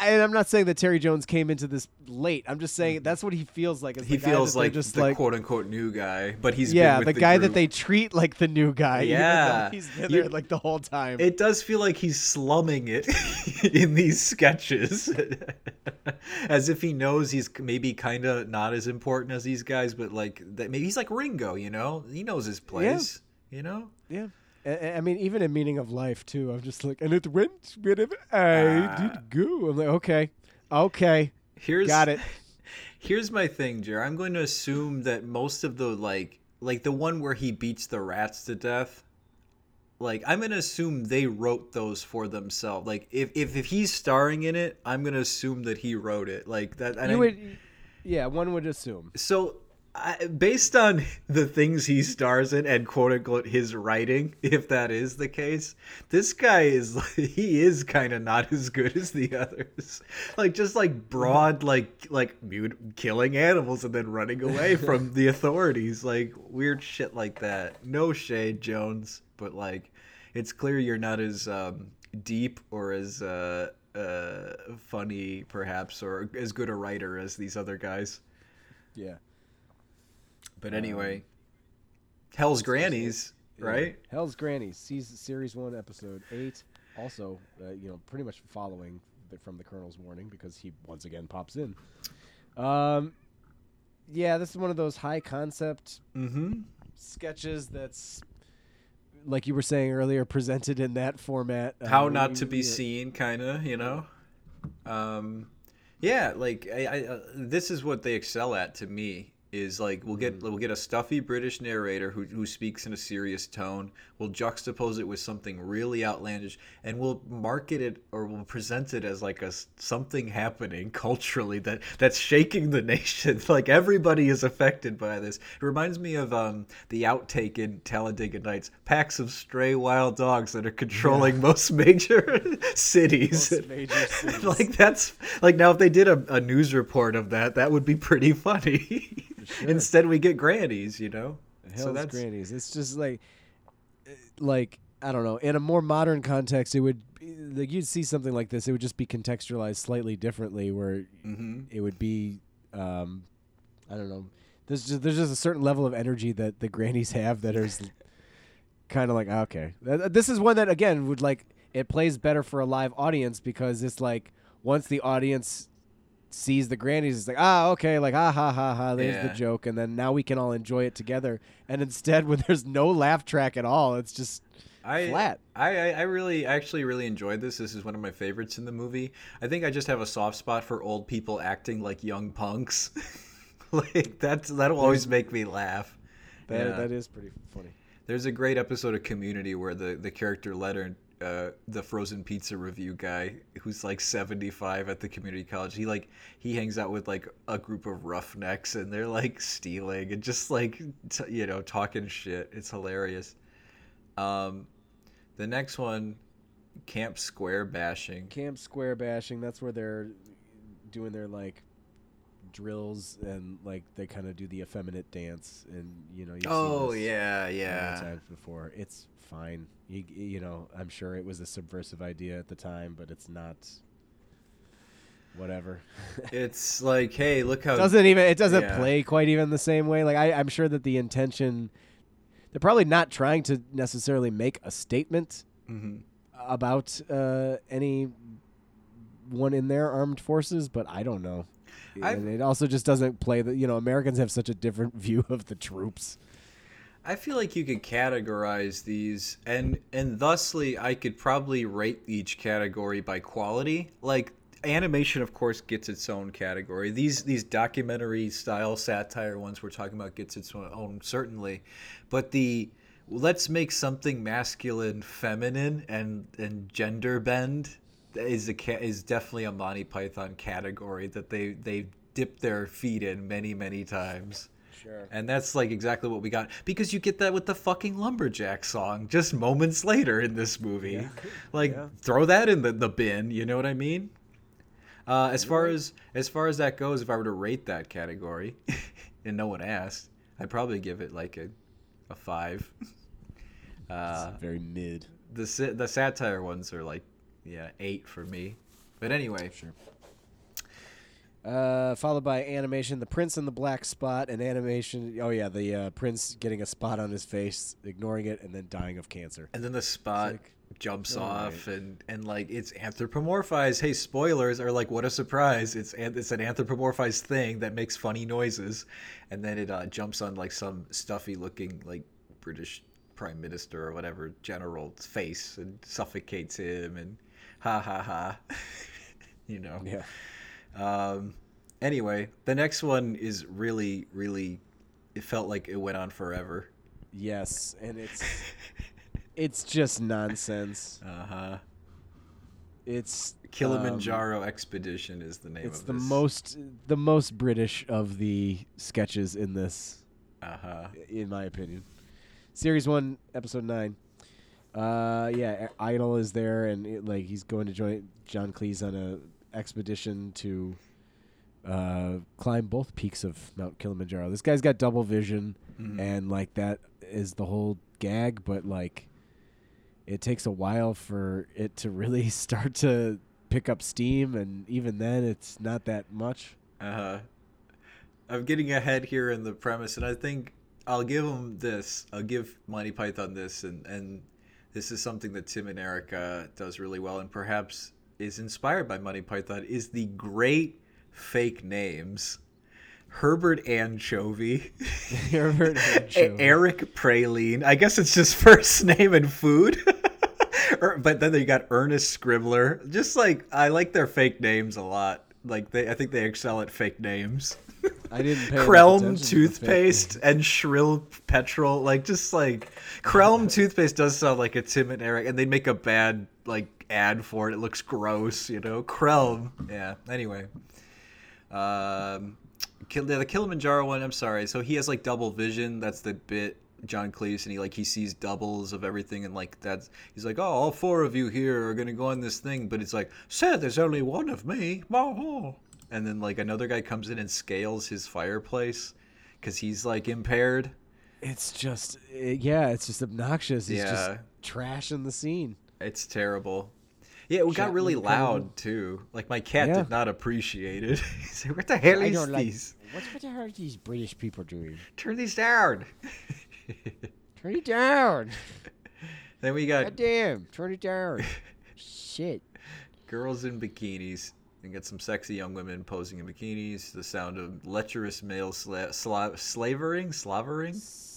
I, I'm not saying that Terry Jones came into this late. I'm just saying that's what he feels like. Mm-hmm. He the feels like just the like, quote unquote new guy, but he's yeah, the with guy that they treat like the new guy. Yeah. he's been You- there like the whole time. It does feel like he's slumming it in these sketches, as if he knows he's maybe kind of not as important as these guys, but like that. Maybe he's like Ringo, you know? He knows his place, you know. Yeah. I I mean, even in Meaning of Life, too, I'm just like, and it went wherever I Ah. did go. I'm like, okay, okay, Here's got it. Here's my thing, Jer. I'm going to assume that most of the like like the one where he beats the rats to death, like I'm gonna assume they wrote those for themselves. Like if if, if he's starring in it, I'm gonna assume that he wrote it. Like that. and You I- would, yeah, one would assume. so I, based on the things he stars in and quote unquote his writing, if that is the case, this guy is he is kind of not as good as the others. Like just like broad like like mute, killing animals and then running away from the authorities, like weird shit like that. No shade, Jones, but like it's clear you're not as um, deep or as uh, uh, funny perhaps or as good a writer as these other guys. Yeah. But anyway, Hell's Grannies, right? Hell's Grannies, season series one, episode eight. Also, uh, you know, pretty much following the, from the Colonel's warning because he once again pops in. Um, yeah, this is one of those high concept Mm-hmm. sketches that's like you were saying earlier presented in that format How where not to be yeah. seen, kind of, you know. Um, yeah, like I, I, uh, this is what they excel at to me. Is like we'll get we'll get a stuffy British narrator who who speaks in a serious tone. We'll juxtapose it with something really outlandish, and we'll market it or we'll present it as like a something happening culturally that that's shaking the nation. like everybody is affected by this. It reminds me of um, the outtake in Talladega Nights: packs of stray wild dogs that are controlling most major cities. Most major cities. like that's like now if they did a, a news report of that, that would be pretty funny. Instead, we get grannies, you know. Hell's Grannies. It's just like, uh, like I don't know. In a more modern context, it would like you'd see something like this. It would just be contextualized slightly differently, where Mhm. it would be, um, I don't know. There's just there's just a certain level of energy that the grannies have that is kind of like okay. This is one that again would like it plays better for a live audience because it's like once the audience sees the grannies, it's like ah okay, like ah ha ha ha. There's Yeah. the joke, and then now we can all enjoy it together. And instead, when there's no laugh track at all, it's just I, flat. I, I I really actually really enjoyed this. This is one of my favorites in the movie. I think I just have a soft spot for old people acting like young punks. like that's that'll always make me laugh. that Yeah. that is pretty funny. There's a great episode of Community where the, the character Leonard, uh, the frozen pizza review guy, who's like 75 at the community college, he like he hangs out with like a group of roughnecks and they're like stealing and just like t- you know talking shit. It's hilarious. Um, the next one, Camp Square bashing. Camp Square bashing. That's where they're doing their like drills and like they kind of do the effeminate dance and you know. You've Oh yeah, yeah. times before. It's fine. You, you know, I'm sure it was a subversive idea at the time, but it's not. Whatever. It's like, hey, look how doesn't even it doesn't Yeah. play quite even the same way. Like I, I'm sure that the intention, they're probably not trying to necessarily make a statement Mhm. about uh, any one in their armed forces, but I don't know. I've- And it also just doesn't play the you know Americans have such a different view of the troops. I feel like you could categorize these, and and thusly, I could probably rate each category by quality. Like animation, of course, gets its own category. These these documentary style satire ones we're talking about gets its own certainly, but the let's make something masculine, feminine, and and gender bend is a is definitely a Monty Python category that they they dipped their feet in many many times. Sure. And that's like exactly what we got because you get that with the fucking lumberjack song just moments later in this movie. Like Yeah. throw that in the, the bin, you know what I mean? Uh, as far as as far as that goes, if I were to rate that category, and no one asked, I'd probably give it like a a five. Uh, very mid. the the satire ones are like yeah eight for me. But anyway, Sure. Uh, followed by animation, The Prince and the Black Spot, and animation. Oh yeah, the uh, prince getting a spot on his face, ignoring it, and then dying of cancer. and then the spot like, jumps all off and and like it's anthropomorphized. Hey, spoilers are like what a surprise! It's an- it's an anthropomorphized thing that makes funny noises, and then it uh, jumps on like some stuffy looking like British prime minister or whatever general's face and suffocates him and ha ha ha. you know. Yeah. Um, anyway, the next one is really, really. It felt like it went on forever. Yes, and it's it's just nonsense. Uh huh. It's Kilimanjaro Expedition is the name Um, it's of the this. most the most British of the sketches in this, Uh huh. in my opinion. Series one, episode nine. Uh, yeah, Idle is there, and it, like he's going to join John Cleese on a expedition to uh, climb both peaks of Mount Kilimanjaro. This guy's got double vision, Mhm. and like that is the whole gag. But like, it takes a while for it to really start to pick up steam, and even then, it's not that much. Uh huh. I'm getting ahead here in the premise, and I think I'll give him this. I'll give Monty Python this, and and this is something that Tim and Erica does really well, and perhaps is inspired by Monty Python. Is the great fake names. Herbert Anchovy, Herbert Anchovy. Eric Praline. I guess it's just first name and food. Er- but then they got Ernest Scribbler. Just like I like their fake names a lot. Like they, I think they excel at fake names. I didn't pay Crelm toothpaste and Shrill petrol. Like just like Crelm toothpaste does sound like a Tim and Eric, and they make a bad like ad for it. It looks gross, you know. Crelm. Yeah. Anyway. Um, the Kilimanjaro one. I'm sorry. So he has like double vision. That's the bit. John Cleese and he like he sees doubles of everything and like that's he's like oh all four of you here are gonna go on this thing but it's like sir there's only one of me and then like another guy comes in and scales his fireplace because he's like impaired It's just, yeah, it's just obnoxious. He's just Yeah. trashing the scene. it's terrible yeah it got really loud in. too like my cat Yeah. did not appreciate it he's like what the hell is these What's what the hell are these British people doing? turn these down Turn it down. then we got God damn, turn it down. Shit. girls in bikinis and get some sexy young women posing in bikinis. The sound of lecherous male sla- sla- slavering, slavering. Slavering.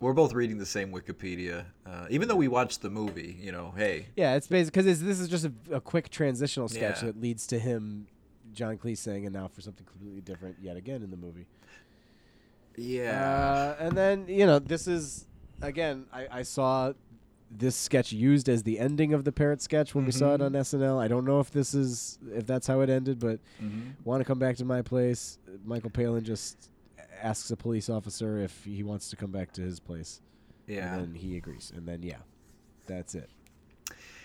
We're both reading the same Wikipedia, uh, even though we watched the movie. You know, hey, Yeah, it's basically because this is just a, a quick transitional sketch Yeah. that leads to him, John Cleese saying, and now for something completely different yet again in the movie. yeah, Uh, and then you know this is again I, I saw this sketch used as the ending of the parrot sketch when we saw it Mhm. on SNL. I don't know if this is if that's how it ended, but Mhm. want to come back to my place. Michael Palin just asks a police officer if he wants to come back to his place. yeah. And then he agrees. And then yeah. That's it.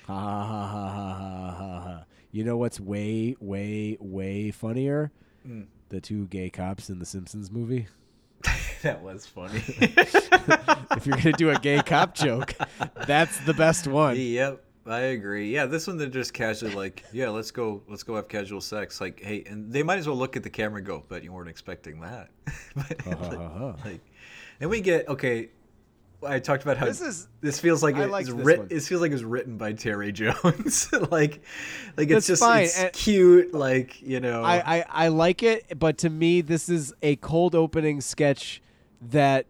Ha ha ha ha ha ha ha. You know what's way, way, way funnier? Mm. The two gay cops in the Simpsons movie. that was funny. if you're gonna do a gay cop joke, that's the best one. Yep, I agree. Yeah, this one they're just casually like, yeah, let's go, let's go have casual sex. Like, hey, and they might as well look at the camera and go, but you weren't expecting that." But, ha. like, and we get okay. I talked about how This is- this feels like I it's liked this writ- It feels like it was written by Terry Jones. like, like That's it's just fine, it's and- cute. Like you know, I, I, I like it, but to me, this is a cold opening sketch that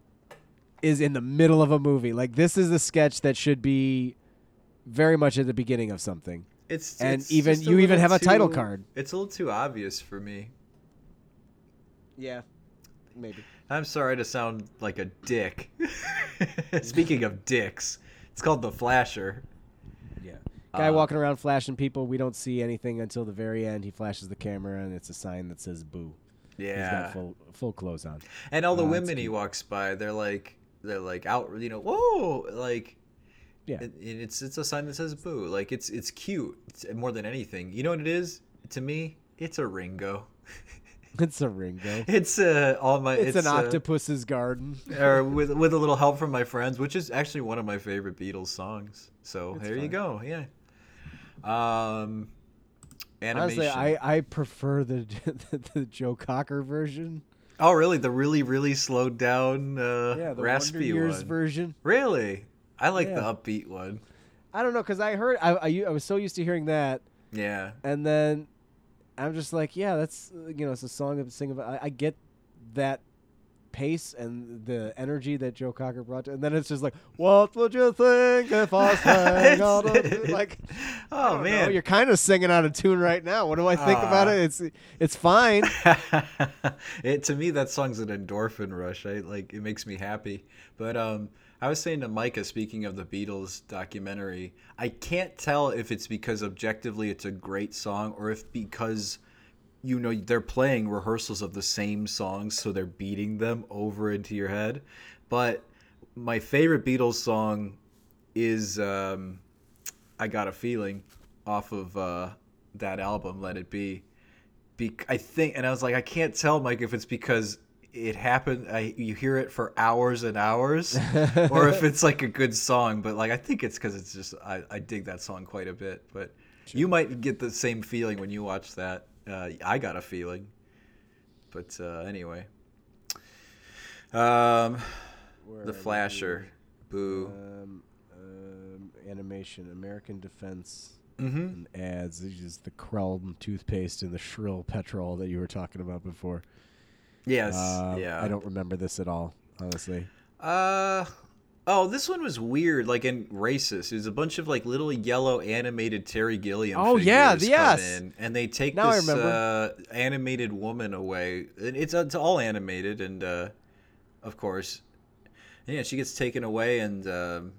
is in the middle of a movie. Like this is a sketch that should be very much at the beginning of something. it's and it's even- you even have a title card. It's a little too obvious for me. Yeah, maybe. I'm sorry to sound like a dick. Speaking of dicks, it's called the Flasher. Yeah. Guy Uh, walking around flashing people. We don't see anything until the very end. He flashes the camera, and it's a sign that says "boo." He's Yeah, got full full clothes on. and all the Uh, women he walks by, they're like, they're like out, you know, whoa, like, Yeah. it, it's it's a sign that says "boo." Like it's it's cute it's more than anything. You know what it is? To me, it's a Ringo. It's a Ringo. It's uh, all my. It's, an uh, octopus's garden. or with with a little help from my friends, which is actually one of my favorite Beatles songs. So It's there you go. Yeah. Um, animation. Honestly, I, I prefer the, the the Joe Cocker version. oh, really? The really really slowed down, uh, Yeah, the Wonder raspy Years one. version. Really? I like the upbeat one. I don't know because I heard I I was so used to hearing that, Yeah. and then I'm just like, yeah, that's uh, you know, it's a song of sing about. I, I get that pace and the energy that Joe Cocker brought to, and then it's just like, what would you think if I sang out of like? Oh don't know, man. you're kind of singing out of tune right now. What do I think about Ah. it? It's it's fine. it to me that song's an endorphin rush. I like it makes me happy. But um I was saying to Micah, speaking of the Beatles documentary, I can't tell if it's because objectively it's a great song or if because you know they're playing rehearsals of the same songs so they're beating them over into your head. But my favorite Beatles song is um I Got a Feeling off of uh that album Let It Be be- I think, and I was like, I can't tell, Mike, if it's because it happened. I, you hear it for hours and hours, or if it's like a good song. But like, I think it's because it's just I, I dig that song quite a bit. But you might get the same feeling when you watch that. Uh, I got a feeling. But uh, anyway, um, the we? Flasher, boo. Um, um, animation, American Defense, Mm-hmm. and ads. These is the Krell toothpaste and the Shrill petrol that you were talking about before. Yes, Uh, yeah. I don't remember this at all, honestly. Uh oh, this one was weird, like and racist. There's a bunch of like little yellow animated Terry Gilliam. Oh, yeah, figures yes. in, and they take Now this uh, animated woman away. And It's it's all animated, and uh, of course, yeah, she gets taken away, and um,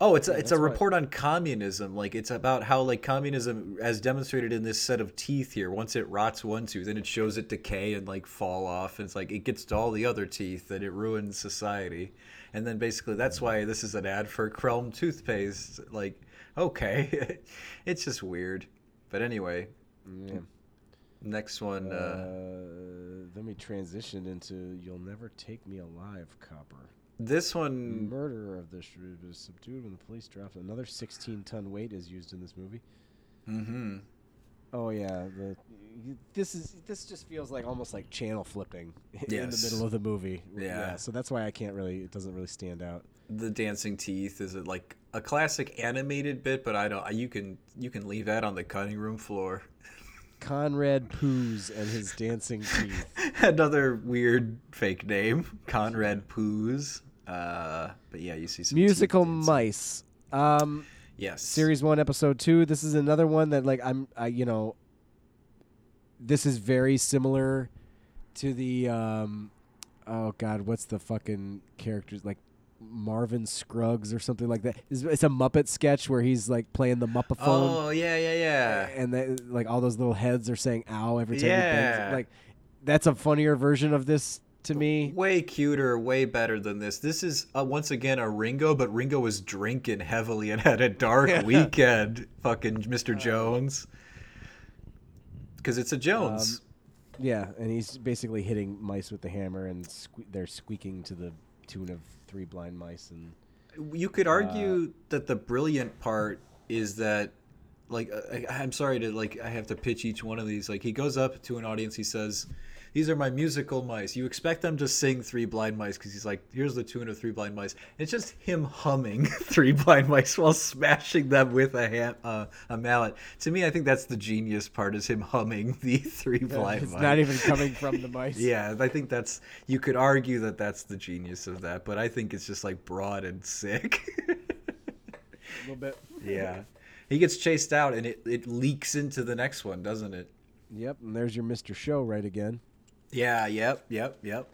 oh, it's a, it's a right. report on communism. Like it's about how like communism, as demonstrated in this set of teeth here, once it rots one tooth, then it shows it decay and like fall off, and it's like it gets to all the other teeth, and it ruins society. And then basically that's why this is an ad for Chrome toothpaste. Like, okay, it's just weird. But anyway, Yeah. next one. Uh, Uh, then we transitioned into "You'll Never Take Me Alive," Copper. This one, Murderer of the Shrew was subdued when the police dropped. Another 16-ton weight is used in this movie. hmm Oh yeah, the this is this just feels like almost like channel flipping in the middle of the movie. Yeah. So that's why I can't really. It doesn't really stand out. the dancing teeth is it like a classic animated bit, but I don't. You can you can leave that on the cutting room floor. Conrad Poos and his dancing teeth. Another weird fake name, Conrad Poos. Uh, but yeah, you see some Musical mice. Um, Yes, series one, episode two. This is another one that like I'm. I you know. This is very similar to the. Um, oh God, what's the fucking characters like? Marvin Scruggs or something like that. It's, it's a Muppet sketch where he's like playing the Muppaphone. Oh yeah, yeah, yeah. and they, like all those little heads are saying "ow" every time. Yeah. Like that's a funnier version of this to me. Way cuter, way better than this. This is uh, once again a Ringo, but Ringo was drinking heavily and had a dark Yeah. weekend. Fucking Mr. Jones. Because it's a Um, Jones. Yeah, and he's basically hitting mice with the hammer, and sque- they're squeaking to the tune of Three Blind Mice. And you could argue that the brilliant part is that like uh, I, i'm sorry to like i have to pitch each one of these like he goes up to an audience he says these are my musical mice you expect them to sing three blind mice because he's like here's the tune of three blind mice it's just him humming three blind mice while smashing them with a ham, uh, a mallet to me i think that's the genius part is him humming the three blind it's mice not even coming from the mice. yeah, I think that's you could argue that that's the genius of that, but I think it's just like broad and sick. a little bit. yeah. He gets chased out and it, it leaks into the next one, doesn't it? Yep, and there's your Mr. Show right again. Yeah, yep, yep, yep.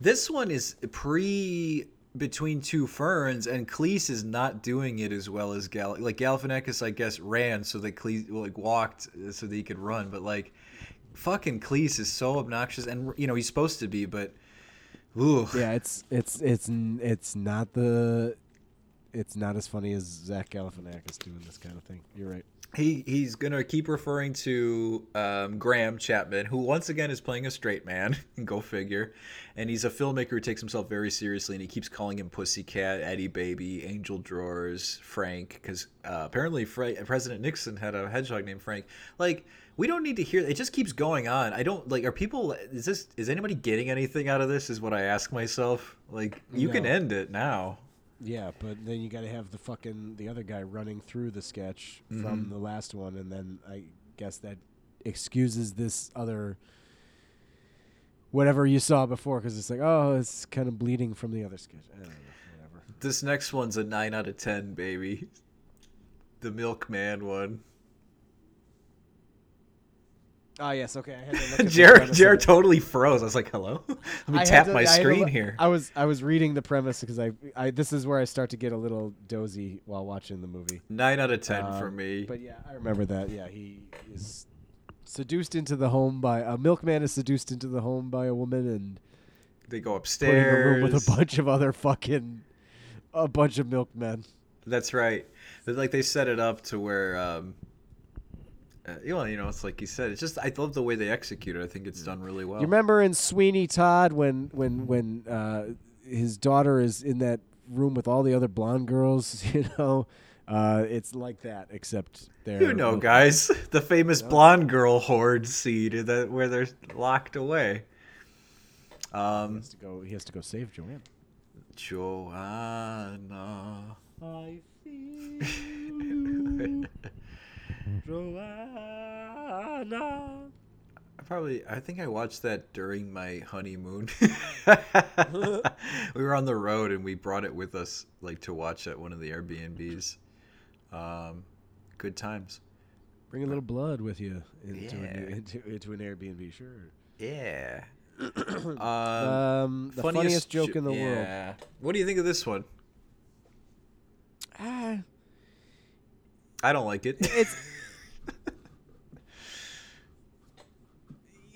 This one is pre between two ferns, and Cleese is not doing it as well as Gal. Like Galifianakis, I guess, ran so that Cleese like walked uh, so that he could run, but like fucking Cleese is so obnoxious, and you know he's supposed to be, but ooh, Yeah, it's it's it's it's not the it's not as funny as Zach Galifianakis doing this kind of thing. You're right. He he's gonna keep referring to um, Graham Chapman, who once again is playing a straight man. Go figure. And he's a filmmaker who takes himself very seriously, and he keeps calling him Pussycat, Eddie Baby, Angel Drawers, Frank, because uh, apparently Fra- President Nixon had a hedgehog named Frank. Like we don't need to hear. It just keeps going on. I don't like. Are people? Is this? Is anybody getting anything out of this? Is what I ask myself. Like you can end it now. Yeah, but then you got to have the fucking the other guy running through the sketch Mm-hmm. from the last one, and then I guess that excuses this other whatever you saw before because it's like, oh, it's kind of bleeding from the other sketch. I don't know, whatever. This next one's a nine out of ten, baby. The Milkman one. Oh yes, okay. I had to look at Jared, Jared totally froze. I was like, "Hello." Let me I tap to- my I had to screen here. I was I was reading the premise because I, I this is where I start to get a little dozy while watching the movie. Nine out of ten for Um, me. But yeah, I remember that. Yeah, he is seduced into the home by a milkman is seduced into the home by a woman and they go put in a room upstairs. with a bunch of other fucking a bunch of milkmen. That's right. Like they set it up to where, um, uh, you know, you know, it's like you said. It's just I love the way they execute it. I think it's done really well. You remember in Sweeney Todd when when when uh, his daughter is in that room with all the other blonde girls, you know? Uh, it's like that, except they're You know, milkmen. guys, the famous blonde girl horde scene that where they're locked away. Um, He has to go. He has to go save Joanne. Johanna. I feel you, Johanna. I probably I think I watched that during my honeymoon. we were on the road and we brought it with us like to watch at one of the Airbnbs. Um, good times. Bring a little blood with you into, Yeah. a, into, into an Airbnb, sure. Yeah. um, Um, the funniest, joke in the world. What do you think of this one? Ah, I don't like it. it's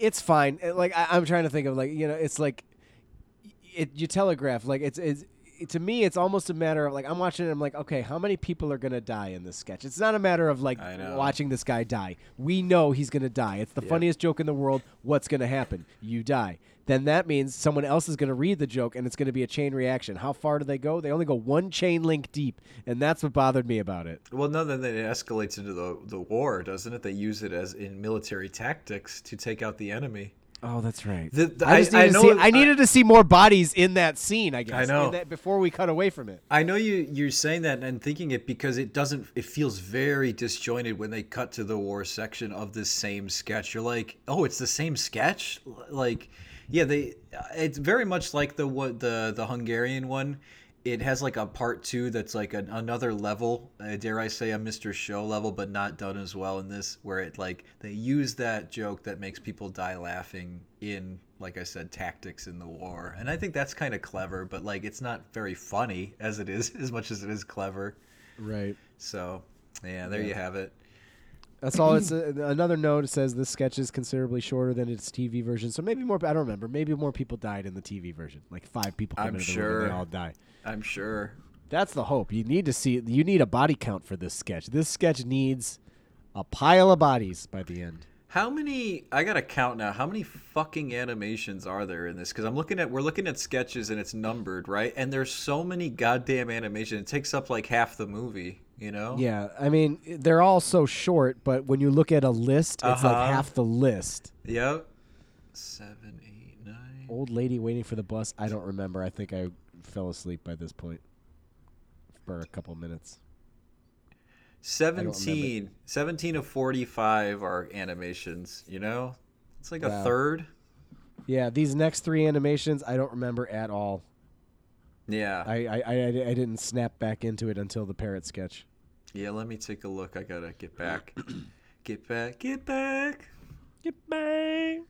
it's fine. Uh, Like I, I'm trying to think of like you know, it's like it. You telegraph like it's it's. it- To me, it's almost a matter of like I'm watching it. I'm like, okay, how many people are gonna die in this sketch? It's not a matter of like watching this guy die. We know he's gonna die. It's the Yep. funniest joke in the world. What's gonna happen? You die. Then that means someone else is gonna read the joke, and it's gonna be a chain reaction. How far do they go? They only go one chain link deep, and that's what bothered me about it. well, no, then it escalates into the the war, doesn't it? They use it as in military tactics to take out the enemy. Oh, that's right. The- the- I, I- I needed to know see, I needed to see more bodies in that scene. I guess. I know. that- before we cut away from it. I know you you're saying that and thinking it because it doesn't it feels very disjointed when they cut to the war section of this same sketch. You're like, "Oh, it's the same sketch?" Like, yeah, they it's very much like the what the the Hungarian one. It has like a part 2 that's like an, another level, uh, dare I say a Mr. Show level but not done as well in this where it like they use that joke that makes people die laughing in like I said tactics in the war. And I think that's kind of clever, but like it's not very funny as it is as much as it is clever. Right. So, yeah, there you have it. That's all. It's uh, a, another note. It says this sketch is considerably shorter than its TV version. So maybe more. I don't remember. Maybe more people died in the TV version. Like five people come I'm into the room and sure. they all die. I'm sure. That's the hope. You need to see. You need a body count for this sketch. This sketch needs a pile of bodies by the end. How many? I gotta count now. How many fucking animations are there in this? Because I'm looking at we're looking at sketches and it's numbered, right? And there's so many goddamn animations. It takes up like half the movie. You know? Yeah, I mean they're all so short, but when you look at a list, it's like Uh-huh. half the list. Yep. Seven, eight, nine. Old lady waiting for the bus. I don't remember. I think I fell asleep by this point for a couple minutes. 17. 17 of 45 are animations. You know? It's like a third. Yeah, these next three animations I don't remember at all. Yeah. I I, I, I didn't snap back into it until the parrot sketch. Yeah, let me take a look. I gotta get back. get back. Get back. Get back.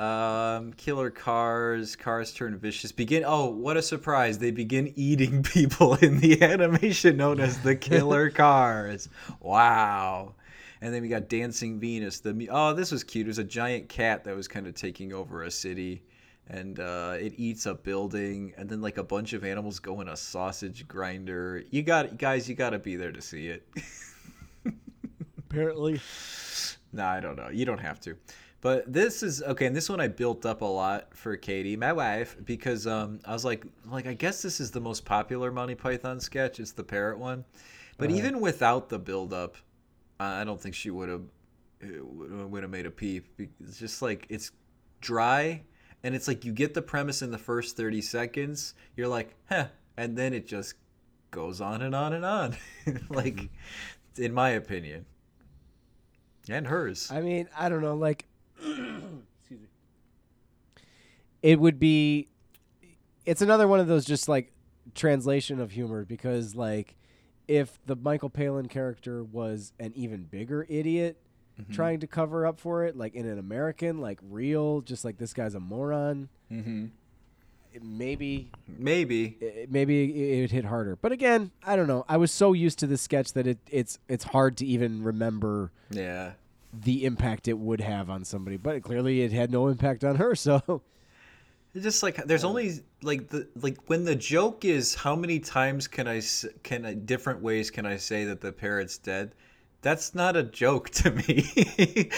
Um, killer cars, cars turn vicious. Begin. Oh, what a surprise! They begin eating people in the animation known as the killer cars. Wow. And then we got Dancing Venus. The oh, this was cute. It was a giant cat that was kind of taking over a city, and uh, it eats a building, and then like a bunch of animals go in a sausage grinder. You got guys, you got to be there to see it. Apparently. No, I don't know. You don't have to. But this is okay, and this one I built up a lot for Katie, my wife, because um, I was like, like I guess this is the most popular Monty Python sketch. It's the parrot one, but Uh-huh. even without the build up, I I don't think she would have would have made a peep. It's just like it's dry, and it's like you get the premise in the first thirty seconds. You're like, huh, and then it just goes on and on and on, like, in my opinion, and hers. I mean, I don't know, like excuse me. It would be it's another one of those just like translation of humor because like if the Michael Palin character was an even bigger idiot trying to cover up for it, like in an American, like real, just like this guy's a moron, Mm-hmm. maybe Maybe. it, maybe it it hit harder. But again, I don't know. I was so used to this sketch that it, it's it's hard to even remember Yeah. the impact it would have on somebody. But clearly, it had no impact on her. So It's just like there's only like the like when the joke is how many times can I s- can I, different ways can I say that the parrot's dead? That's not a joke to me.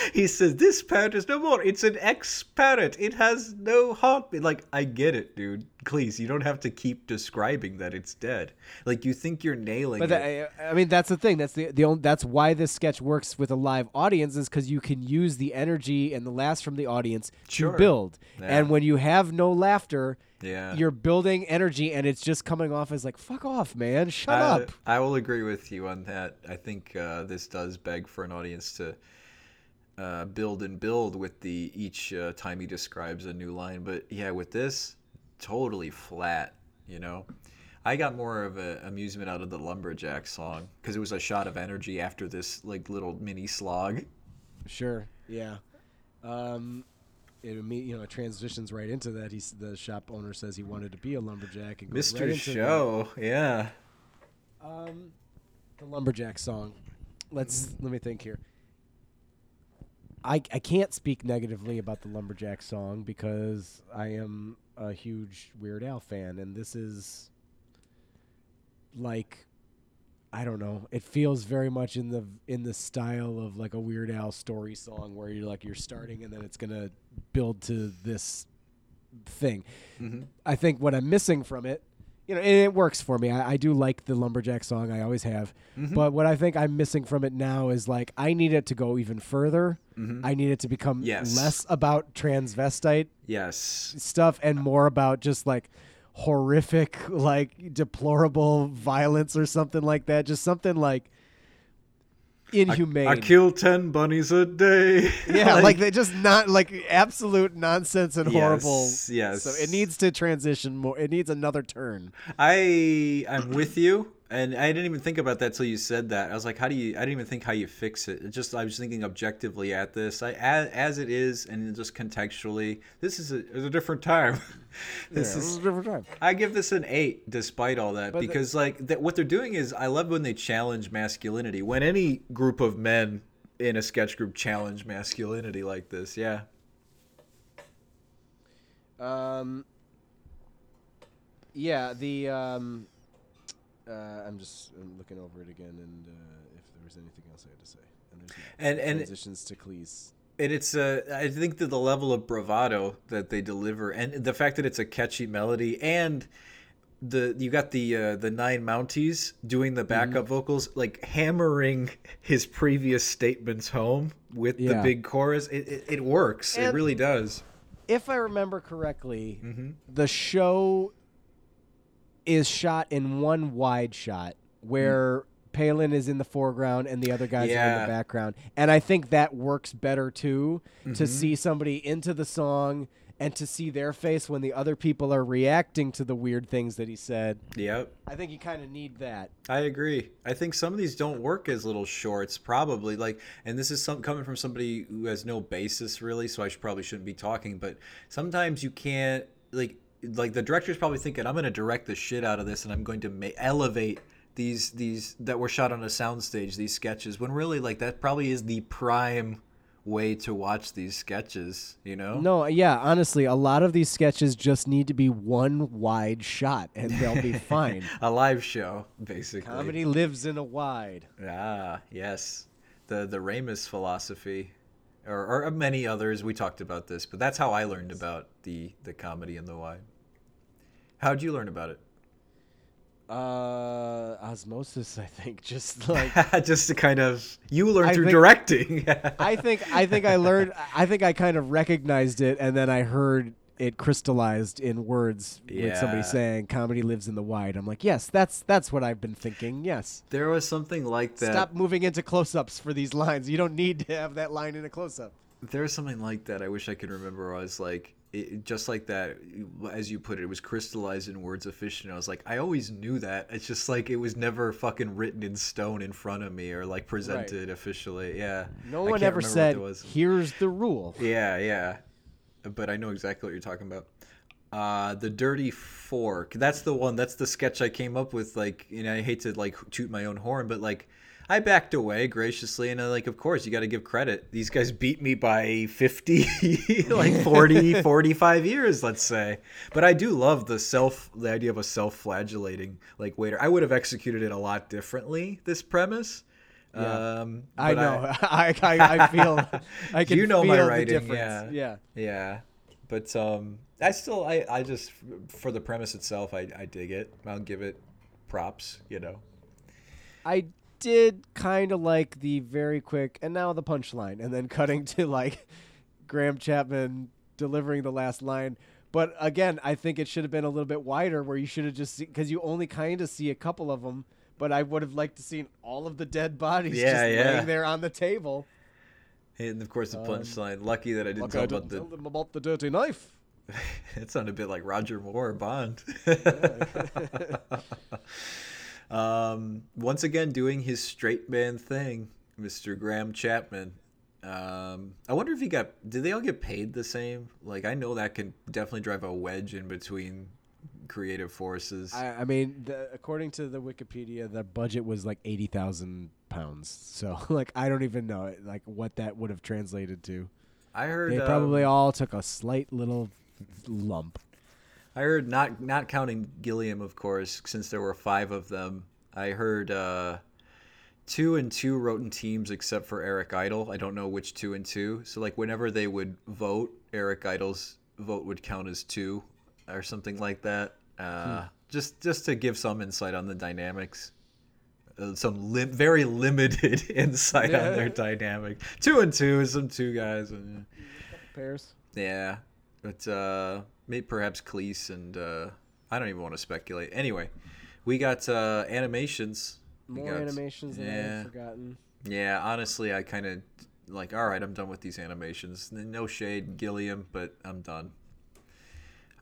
he says this parrot is no more. It's an ex parrot. It has no heartbeat. Like I get it, dude. Please, you don't have to keep describing that it's dead. Like you think you're nailing But it. that, I mean, that's the thing. That's the the only, that's why this sketch works with a live audience is because you can use the energy and the laughs from the audience Sure. to build. Yeah. And when you have no laughter, Yeah. you're building energy, and it's just coming off as like "fuck off, man, shut I, up." I will agree with you on that. I think uh, this does beg for an audience to uh, build and build with the each uh, time he describes a new line. But yeah, with this, totally flat. You know, I got more of a amusement out of the lumberjack song because it was a shot of energy after this like little mini slog. Sure, yeah. Um, it you know it transitions right into that. He's the shop owner says he wanted to be a lumberjack and Mr. right into that. Show, yeah. Um, the lumberjack song. Let's let me think here. I I can't speak negatively about the lumberjack song because I am a huge Weird Al fan, and this is like I don't know. It feels very much in the in the style of like a Weird Al story song where you're like you're starting and then it's gonna build to this thing. Mhm. I think what I'm missing from it, you know, and it works for me. I, I do like the lumberjack song. I always have. Mhm. But what I think I'm missing from it now is like I need it to go even further. Mhm. I need it to become Yes. less about transvestite Yes. stuff and more about just like horrific, like deplorable violence or something like that. Just something like inhumane. I kill ten bunnies a day. yeah, like, they just not like absolute nonsense and horrible. Yes, yes. So it needs to transition more. It needs another turn. I I'm with you, and I didn't even think about that till you said that. I was like, how do you? I didn't even think how you fix it. It just I was thinking objectively at this. I as, as it is, and just contextually, this is a, is a different time. this Yeah, is. a different time. I give this an eight, despite all that, But the- because like that, what they're doing is, I love when they challenge masculinity. When any group of men in a sketch group challenge masculinity like this, yeah. Um. Yeah, the um. Uh, I'm just I'm looking over it again, and uh, if there was anything else I had to say, and there's not. And and transitions to Cleese. And it's uh, I think that the level of bravado that they deliver, and the fact that it's a catchy melody, and the you got the uh, the nine Mounties doing the backup Mm-hmm. vocals, like hammering his previous statements home with the big chorus. It it, it works. it really does. If I remember correctly, Mm-hmm. the show is shot in one wide shot where Palin is in the foreground and the other guys are in the background. And I think that works better too Mm-hmm. to see somebody into the song and to see their face when the other people are reacting to the weird things that he said. Yep. I think you kind of need that. I agree. I think some of these don't work as little shorts, probably. Like, and this is some coming from somebody who has no basis really, so I should probably shouldn't be talking. But sometimes you can't like like the director's probably thinking, I'm going to direct the shit out of this, and I'm going to ma- elevate these these that were shot on a soundstage, these sketches. When really, like that probably is the prime way to watch these sketches. You know? No, yeah, honestly, a lot of these sketches just need to be one wide shot and they'll be fine. a live show, basically. Comedy lives in a wide. Ah, yes. the the Ramus philosophy, or, or many others. We talked about this, but that's how I learned about the the comedy in the wide. How'd you learn about it? Uh, osmosis. I think just like Just to kind of you learned I through think- directing. I think I think I learned. I think I kind of recognized it, and then I heard it crystallized in words with somebody saying "comedy lives in the wide." I'm like, yes, that's that's what I've been thinking. Yes. there was something like that. Stop moving into close-ups for these lines. You don't need to have that line in a close-up. There was something like that. I wish I could remember. I was like, it, just like that, as you put it, it was crystallized in words of fiction. I was like, I always knew that. It's just like it was never fucking written in stone in front of me or like presented officially. Yeah. No I one ever said, it was. "Here's the rule." Yeah, yeah. But I know exactly what you're talking about. Uh, the Dirty Fork. That's the one. That's the sketch I came up with. Like, you know, I hate to like toot my own horn, but like, I backed away graciously, and I'm like, of course, you got to give credit. These guys beat me by 50, like 40, 45 years, let's say. But I do love the self, the idea of a self-flagellating like waiter. I would have executed it a lot differently. This premise. Yeah. Um, I know. I, I, I feel. I can You know my feel writing, the difference. yeah. yeah. Yeah, but um, I still I I just for the premise itself I I dig it. I'll give it props. You know. I did kind of like the very quick and now the punchline and then cutting to like Graham Chapman delivering the last line. But again, I think it should have been a little bit wider where you should have just because you only kind of see a couple of them. But I would have liked to seen all of the dead bodies Yeah, just yeah. laying there on the table. And of course the Um, punchline. Lucky that I didn't tell I didn't the. tell them about the dirty knife. it sounded a bit like Roger Moore or Bond. um, once again, doing his straight man thing, Mr. Graham Chapman. Um, I wonder if he got. Did they all get paid the same? Like, I know that can definitely drive a wedge in between creative forces. I, I mean, the, according to the Wikipedia, the budget was like eighty thousand pounds. So, like, I don't even know like what that would have translated to. I heard They probably um, all took a slight little lump. I heard not not counting Gilliam, of course, since there were five of them. I heard uh, two and two wrote in teams except for Eric Idle. I don't know which two and two. So like whenever they would vote, Eric Idle's vote would count as two or something like that. Uh, Just just to give some insight on the dynamics. Uh, some lim- very limited insight on their dynamic. Two and two is some two guys. And, Pairs. yeah, but uh, maybe perhaps Cleese and uh, I don't even want to speculate. Anyway, we got uh, animations. More got- animations than yeah. I've forgotten. Yeah, honestly, I kind of like. All right, I'm done with these animations. No shade, Gilliam, but I'm done.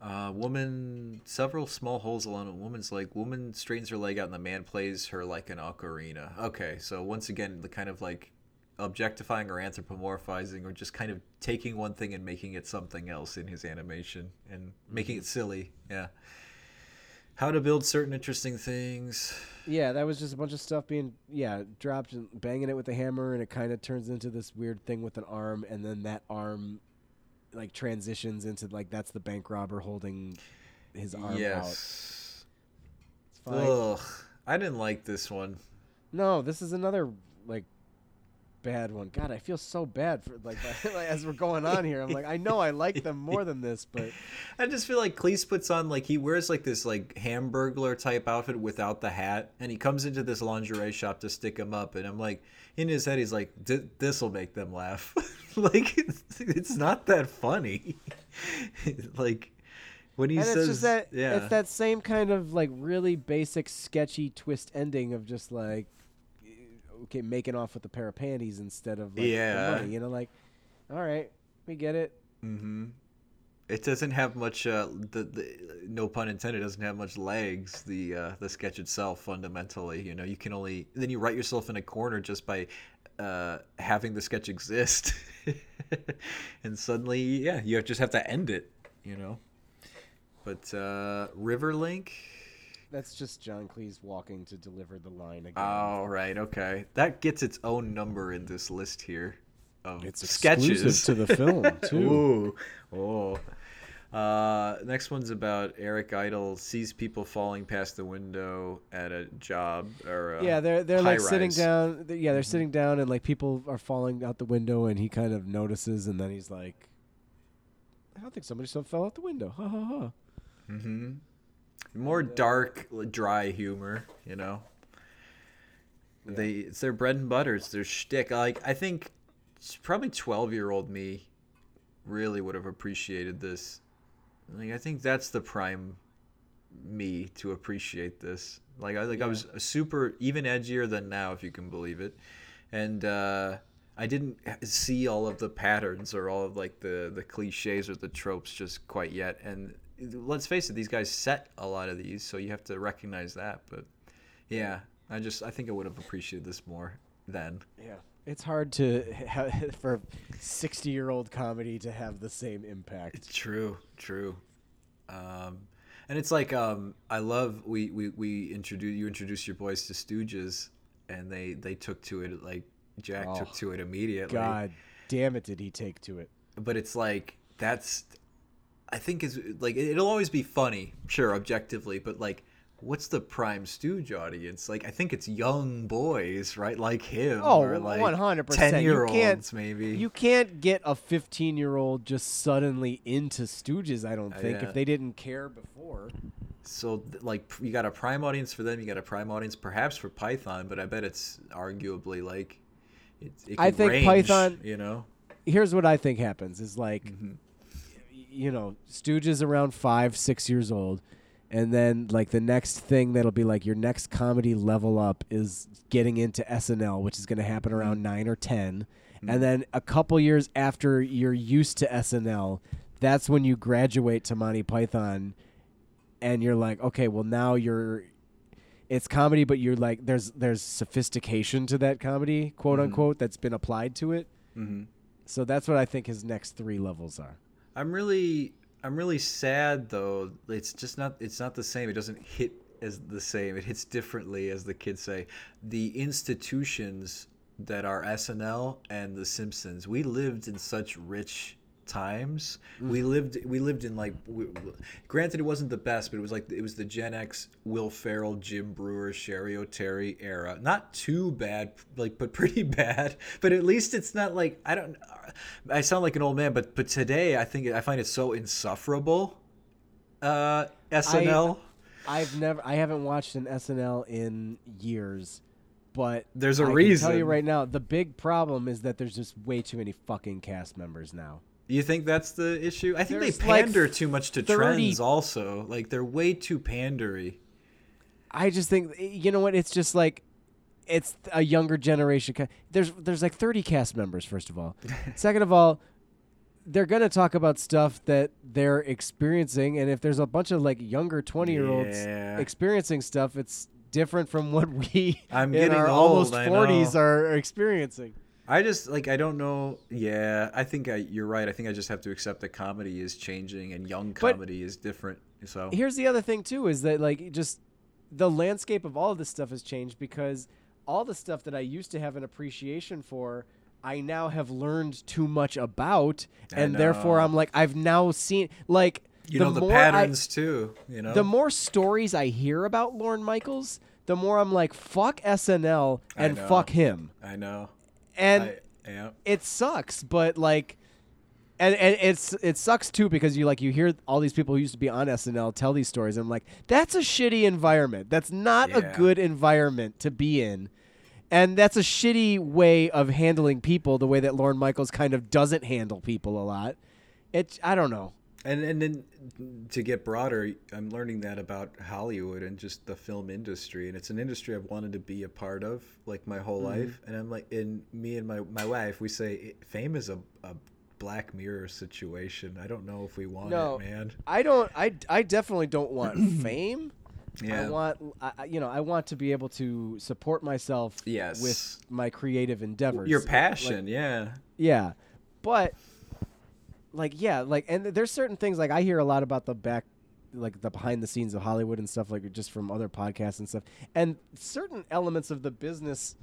Uh, woman, several small holes along a woman's leg. Woman straightens her leg out, and the man plays her like an ocarina. Okay, so once again, the kind of like objectifying or anthropomorphizing, or just kind of taking one thing and making it something else in his animation and making it mm-hmm. silly. Yeah. How to build certain interesting things. Yeah, that was just a bunch of stuff being yeah dropped and banging it with a hammer, and it kind of turns into this weird thing with an arm, and then that arm like transitions into like that's the bank robber holding his arm out. yes. It's fine. Ugh, I didn't like this one. No, this is another like bad one. God, I feel so bad for like, like as we're going on here. I'm like, I know I like them more than this, but I just feel like Cleese puts on like he wears like this like hamburglar type outfit without the hat, and he comes into this lingerie shop to stick him up, and I'm like, in his head, he's like, "This will make them laugh." like it's, it's not that funny. like when he and says, it's just that yeah, it's that same kind of like really basic sketchy twist ending of just like okay making off with a pair of panties instead of like, Yeah. money. You know, like all right, we get it. Mm-hmm. It doesn't have much. Uh, the, the no pun intended doesn't have much legs. The uh, the sketch itself, fundamentally, you know, you can only then you write yourself in a corner just by uh, having the sketch exist, and suddenly, yeah, you just have to end it, you know. But uh, Riverlink. That's just John Cleese walking to deliver the line again. Oh right, okay, that gets its own number in this list here of it's sketches exclusive to the film too. Ooh, oh. Uh, next one's about Eric Idle sees people falling past the window at a job or a yeah, they're they're like high sitting down. Yeah, they're sitting down, and like people are falling out the window, and he kind of notices, and then he's like, "I don't think somebody so fell out the window." Ha ha ha. Mm-hmm. More dark, dry humor, you know. Yeah. They it's their bread and butter. It's their shtick. Like I think probably twelve year old me really would have appreciated this. Like I think that's the prime me to appreciate this. Like I like I was super even edgier than now, if you can believe it, and uh, I didn't see all of the patterns or all of like the the cliches or the tropes just quite yet. And let's face it, these guys set a lot of these, so you have to recognize that. But yeah, I just I think I would have appreciated this more then. Yeah, it's hard to for sixty-year-old comedy to have the same impact. It's true, true. Um, and it's like um, I love we we we introduce you introduce your boys to Stooges, and they they took to it like Jack Oh, took to it immediately. God damn it, did he take to it? But it's like that's I think is like it- it'll always be funny, sure, objectively, but like. What's the prime Stooge audience? Like, I think it's young boys, right? Like him, Oh, or like 100%. ten You year can't- olds, maybe. You can't get a 15 year old just suddenly into Stooges, I don't Uh, think, yeah. if they didn't care before. So like you got a prime audience for them, you got a prime audience perhaps for Python, but I bet it's arguably like it, it I think range, Python- you know. Here's what I think happens is like, Mm-hmm. You know, Stooges around five, six years old. And then, like, the next thing that'll be like your next comedy level up is getting into SNL, which is going to happen around Mm-hmm. nine or 10. And then a couple years after you're used to SNL, that's when you graduate to Monty Python and you're like, okay, well now you're it's comedy, but you're like there's there's sophistication to that comedy, quote Mhm. unquote, that's been applied to it. hmm So that's what I think his next three levels are. I'm really I'm really sad though. It's just not it's not the same. It doesn't hit as the same. It hits differently, as the kids say. The institutions that are SNL and The Simpsons. We lived in such rich times. We lived we lived in like w w- granted it wasn't the best, but it was like it was the Gen X Will Ferrell, Jim Breuer, Cheri Oteri era. Not too bad, like but pretty bad. But at least it's not like I don't I sound like an old man, but but today I think I find it so insufferable. Uh SNL. I've never I haven't watched an SNL in years, but There's a I Can reason. tell you right now, the big problem is that there's just way too many fucking cast members now. You think that's the issue? I think There's, they like, pander too much to 30 trends also. Like they're way too pandery. I just think eh, you know what? It's just like it's a younger generation. There's there's like 30 cast members. First of all, second of all, they're gonna talk about stuff that they're experiencing, and if there's a bunch of like younger 20 year olds Yeah. experiencing stuff, it's different from what we I'm in getting our old, almost 40s know. are experiencing. I just like I don't know. Yeah, I think I, you're right. I think I just have to accept that comedy is changing and young But- comedy is different. So Here's the other thing too is that like just the landscape of all of this stuff has changed because all the stuff that I used to have an appreciation for I now have learned too much about and therefore. I'm like I've now seen like you the know the more I- patterns too. You know the more stories I hear about Lorne Michaels the more I'm like fuck SNL and fuck him I know. And I, yeah. it sucks, but like, and, and it's it sucks too because you like you hear all these people who used to be on SNL tell these stories. And I'm like, that's a shitty environment. That's not a good environment to be in. And that's a shitty way of handling people, the way that Lorne Michaels kind of doesn't handle people a lot. It I don't know. And and then to get broader, I'm learning that about Hollywood and just the film industry, and it's an industry I've wanted to be a part of like my whole Mm-hmm. life. And I'm like, in me and my my wife, we say fame is a, a Black Mirror situation. I don't know if we want No. it, man. I don't. I I definitely don't want fame. Yeah. I want, I, you know, I want to be able to support myself Yes. with my creative endeavors. Your Like, passion, yeah. Yeah, but like yeah, like and there's certain things like I hear a lot about the back, like the behind the scenes of Hollywood and stuff like just from other podcasts and stuff, and certain elements of the business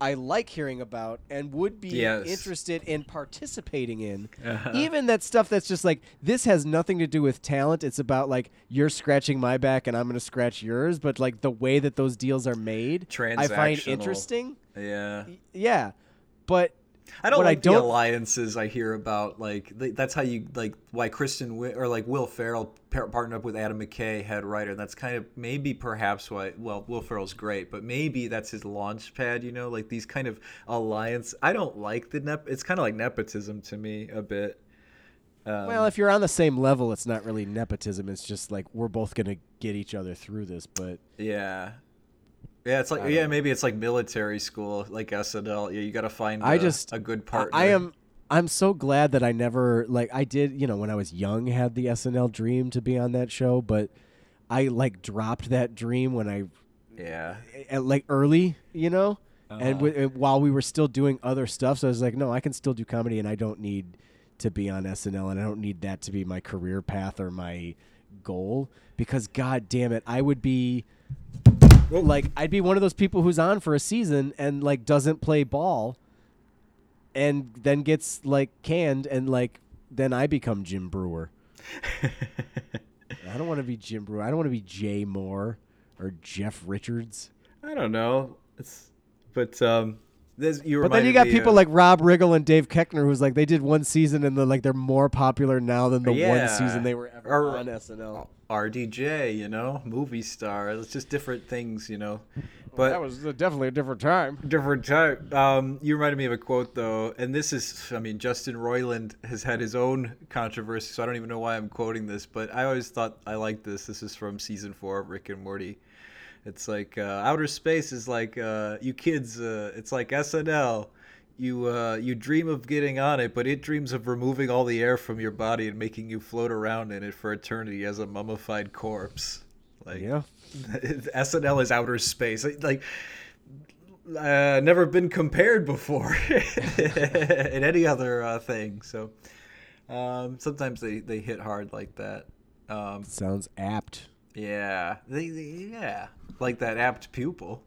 I like hearing about and would be Yes. interested in participating in. Uh-huh. Even that stuff that's just like this has nothing to do with talent. It's about like you're scratching my back and I'm going to scratch yours, but like the way that those deals are made, I find interesting. Yeah. Yeah. But I don't What like the don't- alliances I hear about. Like that's how you like why Kristen or like Will Ferrell par- partnered up with Adam McKay, head writer. That's kind of maybe perhaps why. Well, Will Ferrell's great, but maybe that's his launch pad. You know, like these kind of alliance. I don't like the nep. It's kind of like nepotism to me a bit. Um, well, if you're on the same level, it's not really nepotism. It's just like we're both going to get each other through this, but yeah. Yeah, it's like I yeah, maybe it's like military school, like SNL. Yeah, you got to find I a- just a good I- partner. I am I'm so glad that I never like I did, you know, when I was young had the SNL dream to be on that show, but I like dropped that dream when I Yeah. at, like early, you know? And Uh-huh. w- and while we were still doing other stuff, so I was like, no, I can still do comedy and I don't need to be on SNL and I don't need that to be my career path or my goal because god damn it, I would be like I'd be one of those people who's on for a season and like doesn't play ball and then gets like canned and like then I become Jim Breuer. I don't want to be Jim Breuer. I don't want to be Jay Mohr or Jeff Richards. I don't know. It's but um this you But then you got me people of- like Rob Riggle and Dave Koechner who's like they did one season and then like they're more popular now than the one season they were ever Or- on SNL. RDJ, you know, movie star. It's just different things, you know. But that was definitely a different time. different time. Um, you reminded me of a quote though, and this is, I mean, Justin Roiland has had his own controversy, so I don't even know why I'm quoting this, but I always thought I liked this. This is from season four of Rick and Morty. It's like uh, outer space is like uh, you kids. Uh, it's like SNL. You uh, you dream of getting on it, but it dreams of removing all the air from your body and making you float around in it for eternity as a mummified corpse. Like Yeah. SNL is outer space. Like uh, never been compared before in any other uh, thing. So um, sometimes they, they hit hard like that. Um, Sounds apt. yeah, they, they yeah like that apt pupil.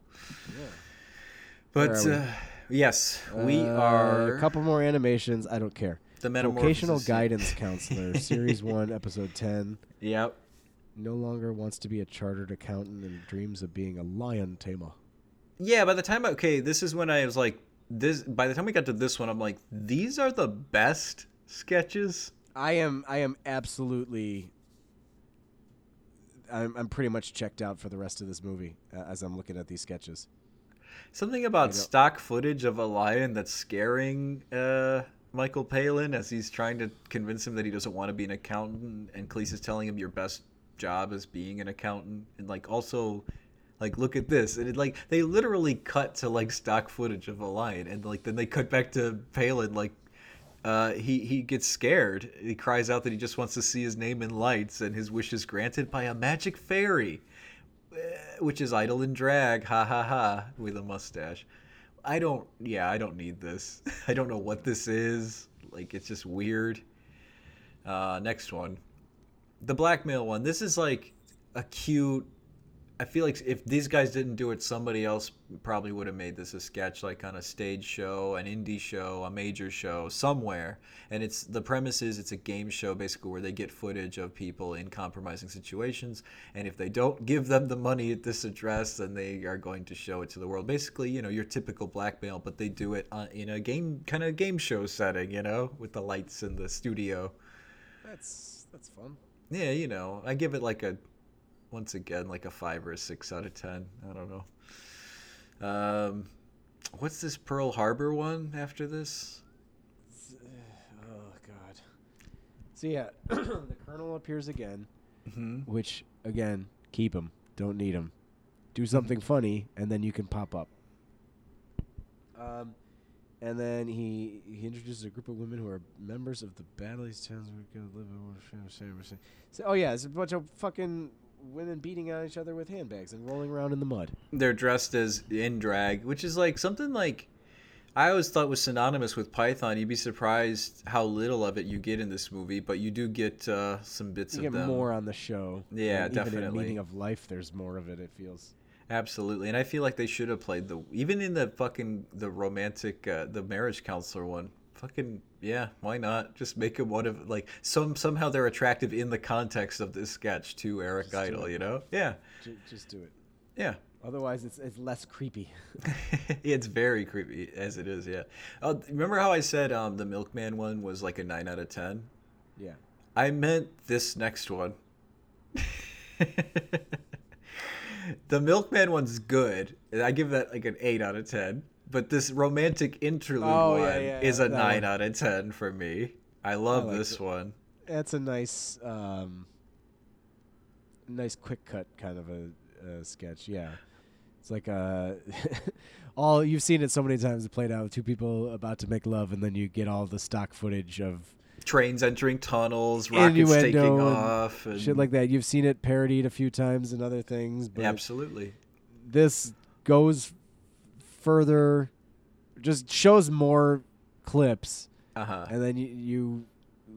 Where But uh, yes, we Uh, are a couple more animations. I don't care. the Vocational guidance counselor, series one, episode ten. Yep. No longer wants to be a chartered accountant and dreams of being a lion tamer. Yeah, by the time okay, this is when I was like this. By the time we got to this one, I'm like, these are the best sketches. I am I am absolutely I'm I'm pretty much checked out for the rest of this movie uh, as I'm looking at these sketches. Something about stock footage of a lion that's scaring uh, Michael Palin as he's trying to convince him that he doesn't want to be an accountant, and Cleese is telling him your best job is being an accountant, and like also, like look at this, and it like they literally cut to like stock footage of a lion, and like then they cut back to Palin like. Uh, he he gets scared. He cries out that he just wants to see his name in lights, and his wish is granted by a magic fairy which is Idle and drag, ha ha ha, with a mustache. I don't, yeah, I don't need this. I don't know what this is. Like, it's just weird. Uh, next one, the blackmail one. This is like a cute. I feel like if these guys didn't do it, somebody else probably would have made this a sketch, like on a stage show, an indie show, a major show, somewhere. And it's the premise is it's a game show basically where they get footage of people in compromising situations, and if they don't give them the money at this address, then they are going to show it to the world. Basically, you know, your typical blackmail, but they do it uh, in a game kind of game show setting, you know, with the lights in the studio. That's that's fun. Yeah, you know, I give it like a, once again, like a five or a six out of ten. I don't know. Um, what's this Pearl Harbor one after this? Oh god. So yeah, the colonel appears again, Mm-hmm. which again, keep him. Don't need him. Do something funny, and then you can pop up. Um, and then he he introduces a group of women who are members of the Battle East Towns. We're gonna live in. So, oh yeah, it's a bunch of fucking women beating on each other with handbags and rolling around in the mud. They're dressed as in drag, which is like something like I always thought was synonymous with Python. You'd be surprised how little of it you get in this movie, but you do get uh, some bits You of get them. more on the show. Yeah, and Even definitely. in Meaning of Life, there's more of it. It feels. Absolutely, and I feel like they should have played the even in the fucking the romantic uh, the marriage counselor one. Fucking yeah, why not? Just make him one of like some somehow they're attractive in the context of this sketch to Eric Just Idle. You know? Yeah, J- just do it. yeah. Otherwise, it's it's less creepy. it's very creepy as it is. Yeah. Oh, remember how I said um, the Milkman one was like a nine out of ten? Yeah. I meant this next one. the Milkman one's good. I give that like an 8 out of 10. But this romantic interlude Oh, yeah, one yeah, is a 9 one. out of 10 for me. I love like this it. one. That's a nice, um, nice quick cut kind of a, a sketch. Yeah, it's like uh, all you've seen it so many times. It played out with two people about to make love, and then you get all the stock footage of Trains entering tunnels, rockets taking and off, and shit like that. You've seen it parodied a few times and other things, but Absolutely. this goes further, just shows more clips, Uh huh. and then you, you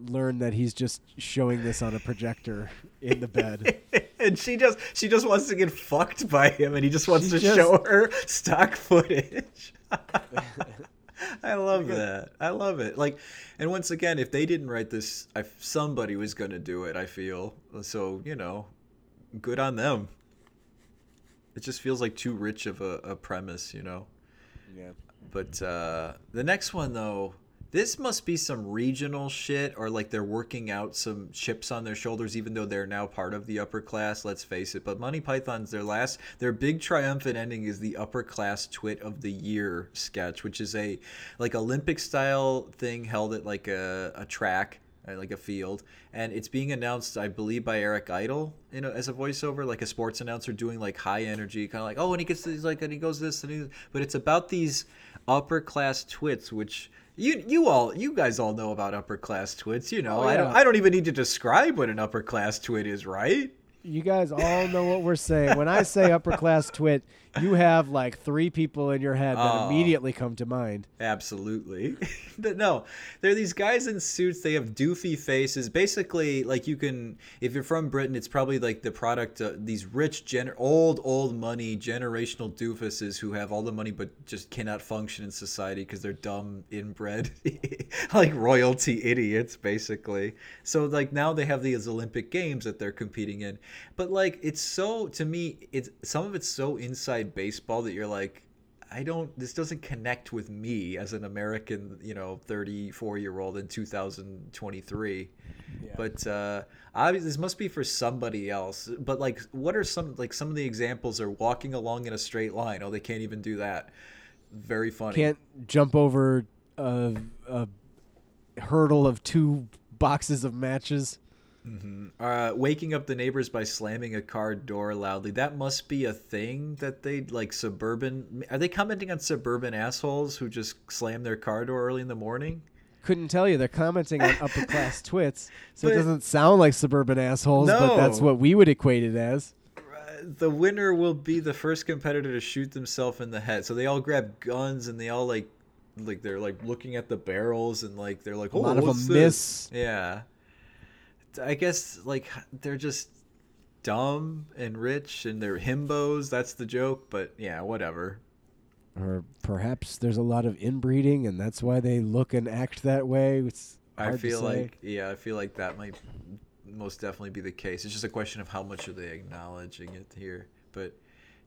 learn that he's just showing this on a projector in the bed. and she just she just wants to get fucked by him and he just wants She to just- show her stock footage. I love that. I love it. Like and once again if they didn't write this I, somebody was going to do it i feel. So you know good on them. It just feels like too rich of a, a premise you know yeah. but uh, the next one, though, this must be some regional shit, or like they're working out some chips on their shoulders, even though they're now part of the upper class. Let's face it. But Monty Python's their last, their big triumphant ending is the upper class twit of the year sketch, which is a like Olympic style thing held at like a, a track. Uh, Like a field, and it's being announced, I believe, by Eric Idle, you know, as a voiceover, like a sports announcer doing like high energy, kind of like, oh, and he gets he's like, and he goes this, and he, but it's about these upper class twits, which you you all you guys all know about upper class twits. You know, Oh, I don't. I don't even need to describe what an upper class twit is, right? You guys all know what we're saying. When I say upper class twit, you have like three people in your head that Oh. immediately come to mind. Absolutely. But no, they're these guys in suits. They have doofy faces. Basically, like you can, if you're from Britain, it's probably like the product of these rich, gener- old, old money, generational doofuses who have all the money but just cannot function in society because they're dumb, inbred, like royalty idiots, basically. So like now they have these Olympic Games that they're competing in, but like it's so to me, it's some of it's so inside baseball that you're like. I don't. This doesn't connect with me as an American, you know, 34 year old in 2023. But uh, obviously, this must be for somebody else. But like, what are some like some of the examples? Are walking along in a straight line. Oh, they can't even do that. Very funny. Can't jump over a, a hurdle of two boxes of matches. Uh, waking up the neighbors by slamming a car door loudly. That must be a thing that they like suburban. Are they commenting on suburban assholes who just slam their car door early in the morning? Couldn't tell you. They're commenting on upper class twits, so But- it doesn't sound like suburban assholes, but that's what we would equate it as. the winner will be the first competitor to shoot themselves in the head. So they all grab guns and they all like, like they're like looking at the barrels and like they're like, oh, A oh, lot of what's them this?" miss. Yeah, I guess like they're just dumb and rich and they're himbos. That's the joke. But yeah, whatever. Or perhaps there's a lot of inbreeding, and that's why they look and act that way. It's I feel like yeah, I feel like that might most definitely be the case. It's just a question of how much are they acknowledging it here. But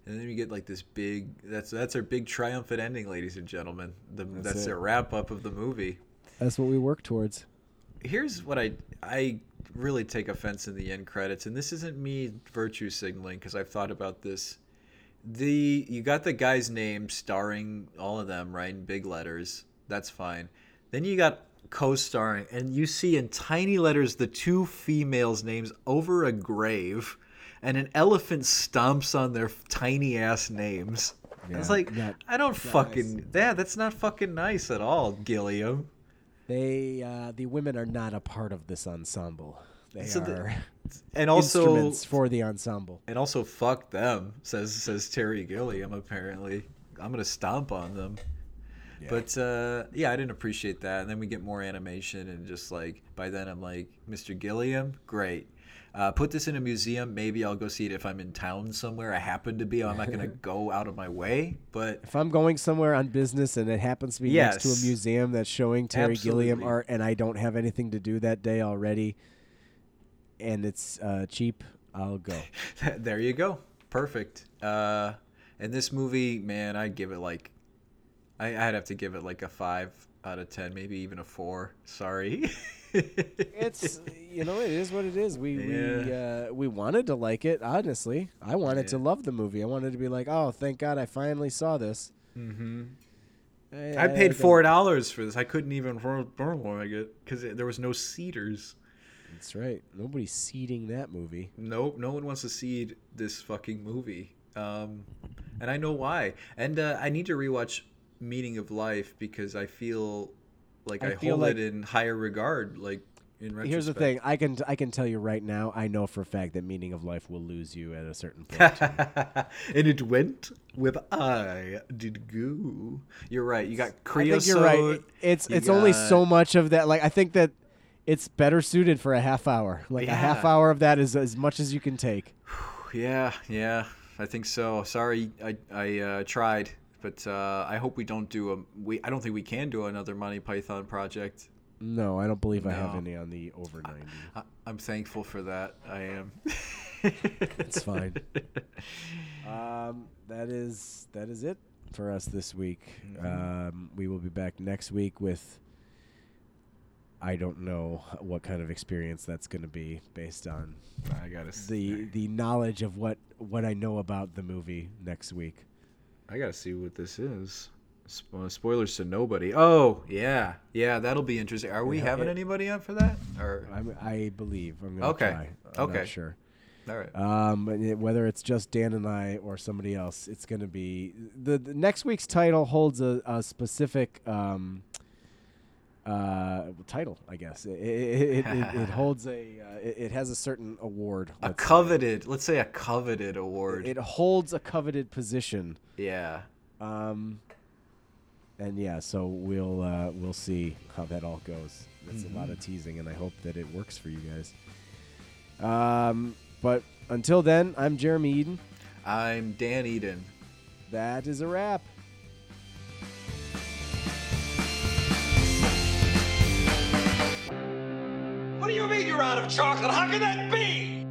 and then you get like this big that's that's our big triumphant ending, ladies and gentlemen. The, that's That's their wrap up of the movie. that's what we work towards. Here's what I I really take offense in the end credits, and this isn't me virtue signaling because I've thought about this. The you got the guy's name starring all of them right in big letters. That's fine. Then you got co-starring, and you see in tiny letters the two females' names over a grave, and an elephant stomps on their tiny ass names. it's Yeah, like not- I don't fucking yeah, that's not fucking nice at all, Gilliam. They uh, the women are not a part of this ensemble. They So the- are And also instruments for the ensemble. And also, fuck them, says says Terry Gilliam. Apparently, I'm gonna stomp on them. But uh, yeah, I didn't appreciate that. And then we get more animation, and just like by then, I'm like, Mr. Gilliam, great. Uh, put this in a museum. Maybe I'll go see it if I'm in town somewhere. I happen to be. I'm not gonna go out of my way. But If I'm going somewhere on business and it happens to be next to a museum that's showing Terry Gilliam art and I don't have anything to do that day already and it's uh, cheap, I'll go. there you go. Perfect. Uh, and this movie, man, I'd give it like, I, I'd have to give it like a five out of ten, maybe even a four. Sorry. It's you know it is what it is. We we uh, we wanted to like it. Honestly, I wanted to love the movie. I wanted to be like, oh, thank God, I finally saw this. hmm I, I paid four dollars for this. I couldn't even like it because there was no cedars. That's right. Nobody's seeding that movie. Nope, no one wants to seed this fucking movie. Um, and I know why. And uh, I need to rewatch Meaning of Life because I feel like I I, hold like- it in higher regard. Like. Here's the thing. I can I can tell you right now. I know for a fact that Meaning of Life will lose you at a certain point. and it went with I did go. You're right. You got I Creosote. think you're right. It's you it's only got- so much of that. Like I think that it's better suited for a half hour. Like a half hour of that is as much as you can take. Yeah, yeah. I think so. Sorry, I I uh, tried, but uh, I hope we don't do a. We I don't think we can do another Monty Python project. No, I don't believe I have any on the over ninety. I, I'm thankful for that. I am. It's fine. Um, that is that is it for us this week. Um, we will be back next week with. I don't know what kind of experience that's going to be based on I gotta. s- the the knowledge of what what I know about the movie next week. I gotta see what this is. Spo- spoilers to nobody. Oh yeah, yeah. That'll be interesting. Are we Yeah, having it- anybody on for that? Or I'm, I believe I'm going to Okay, try. I'm okay. sure. all right. Um, it- whether it's just Dan and I or somebody else, it's going to be the, the next week's title holds a, a specific um, uh, title, I guess. It, it, it, it, holds a uh, it, has a certain award. a let's say. coveted. Let's say a coveted award. It holds a coveted position. yeah. Um, and yeah, so we'll uh, we'll see how that all goes. It's a lot of teasing, and I hope that it works for you guys. Um, but until then, I'm Jeremy Eden. I'm Dan Eden. That is a wrap. What do you mean you're out of chocolate? How can that be?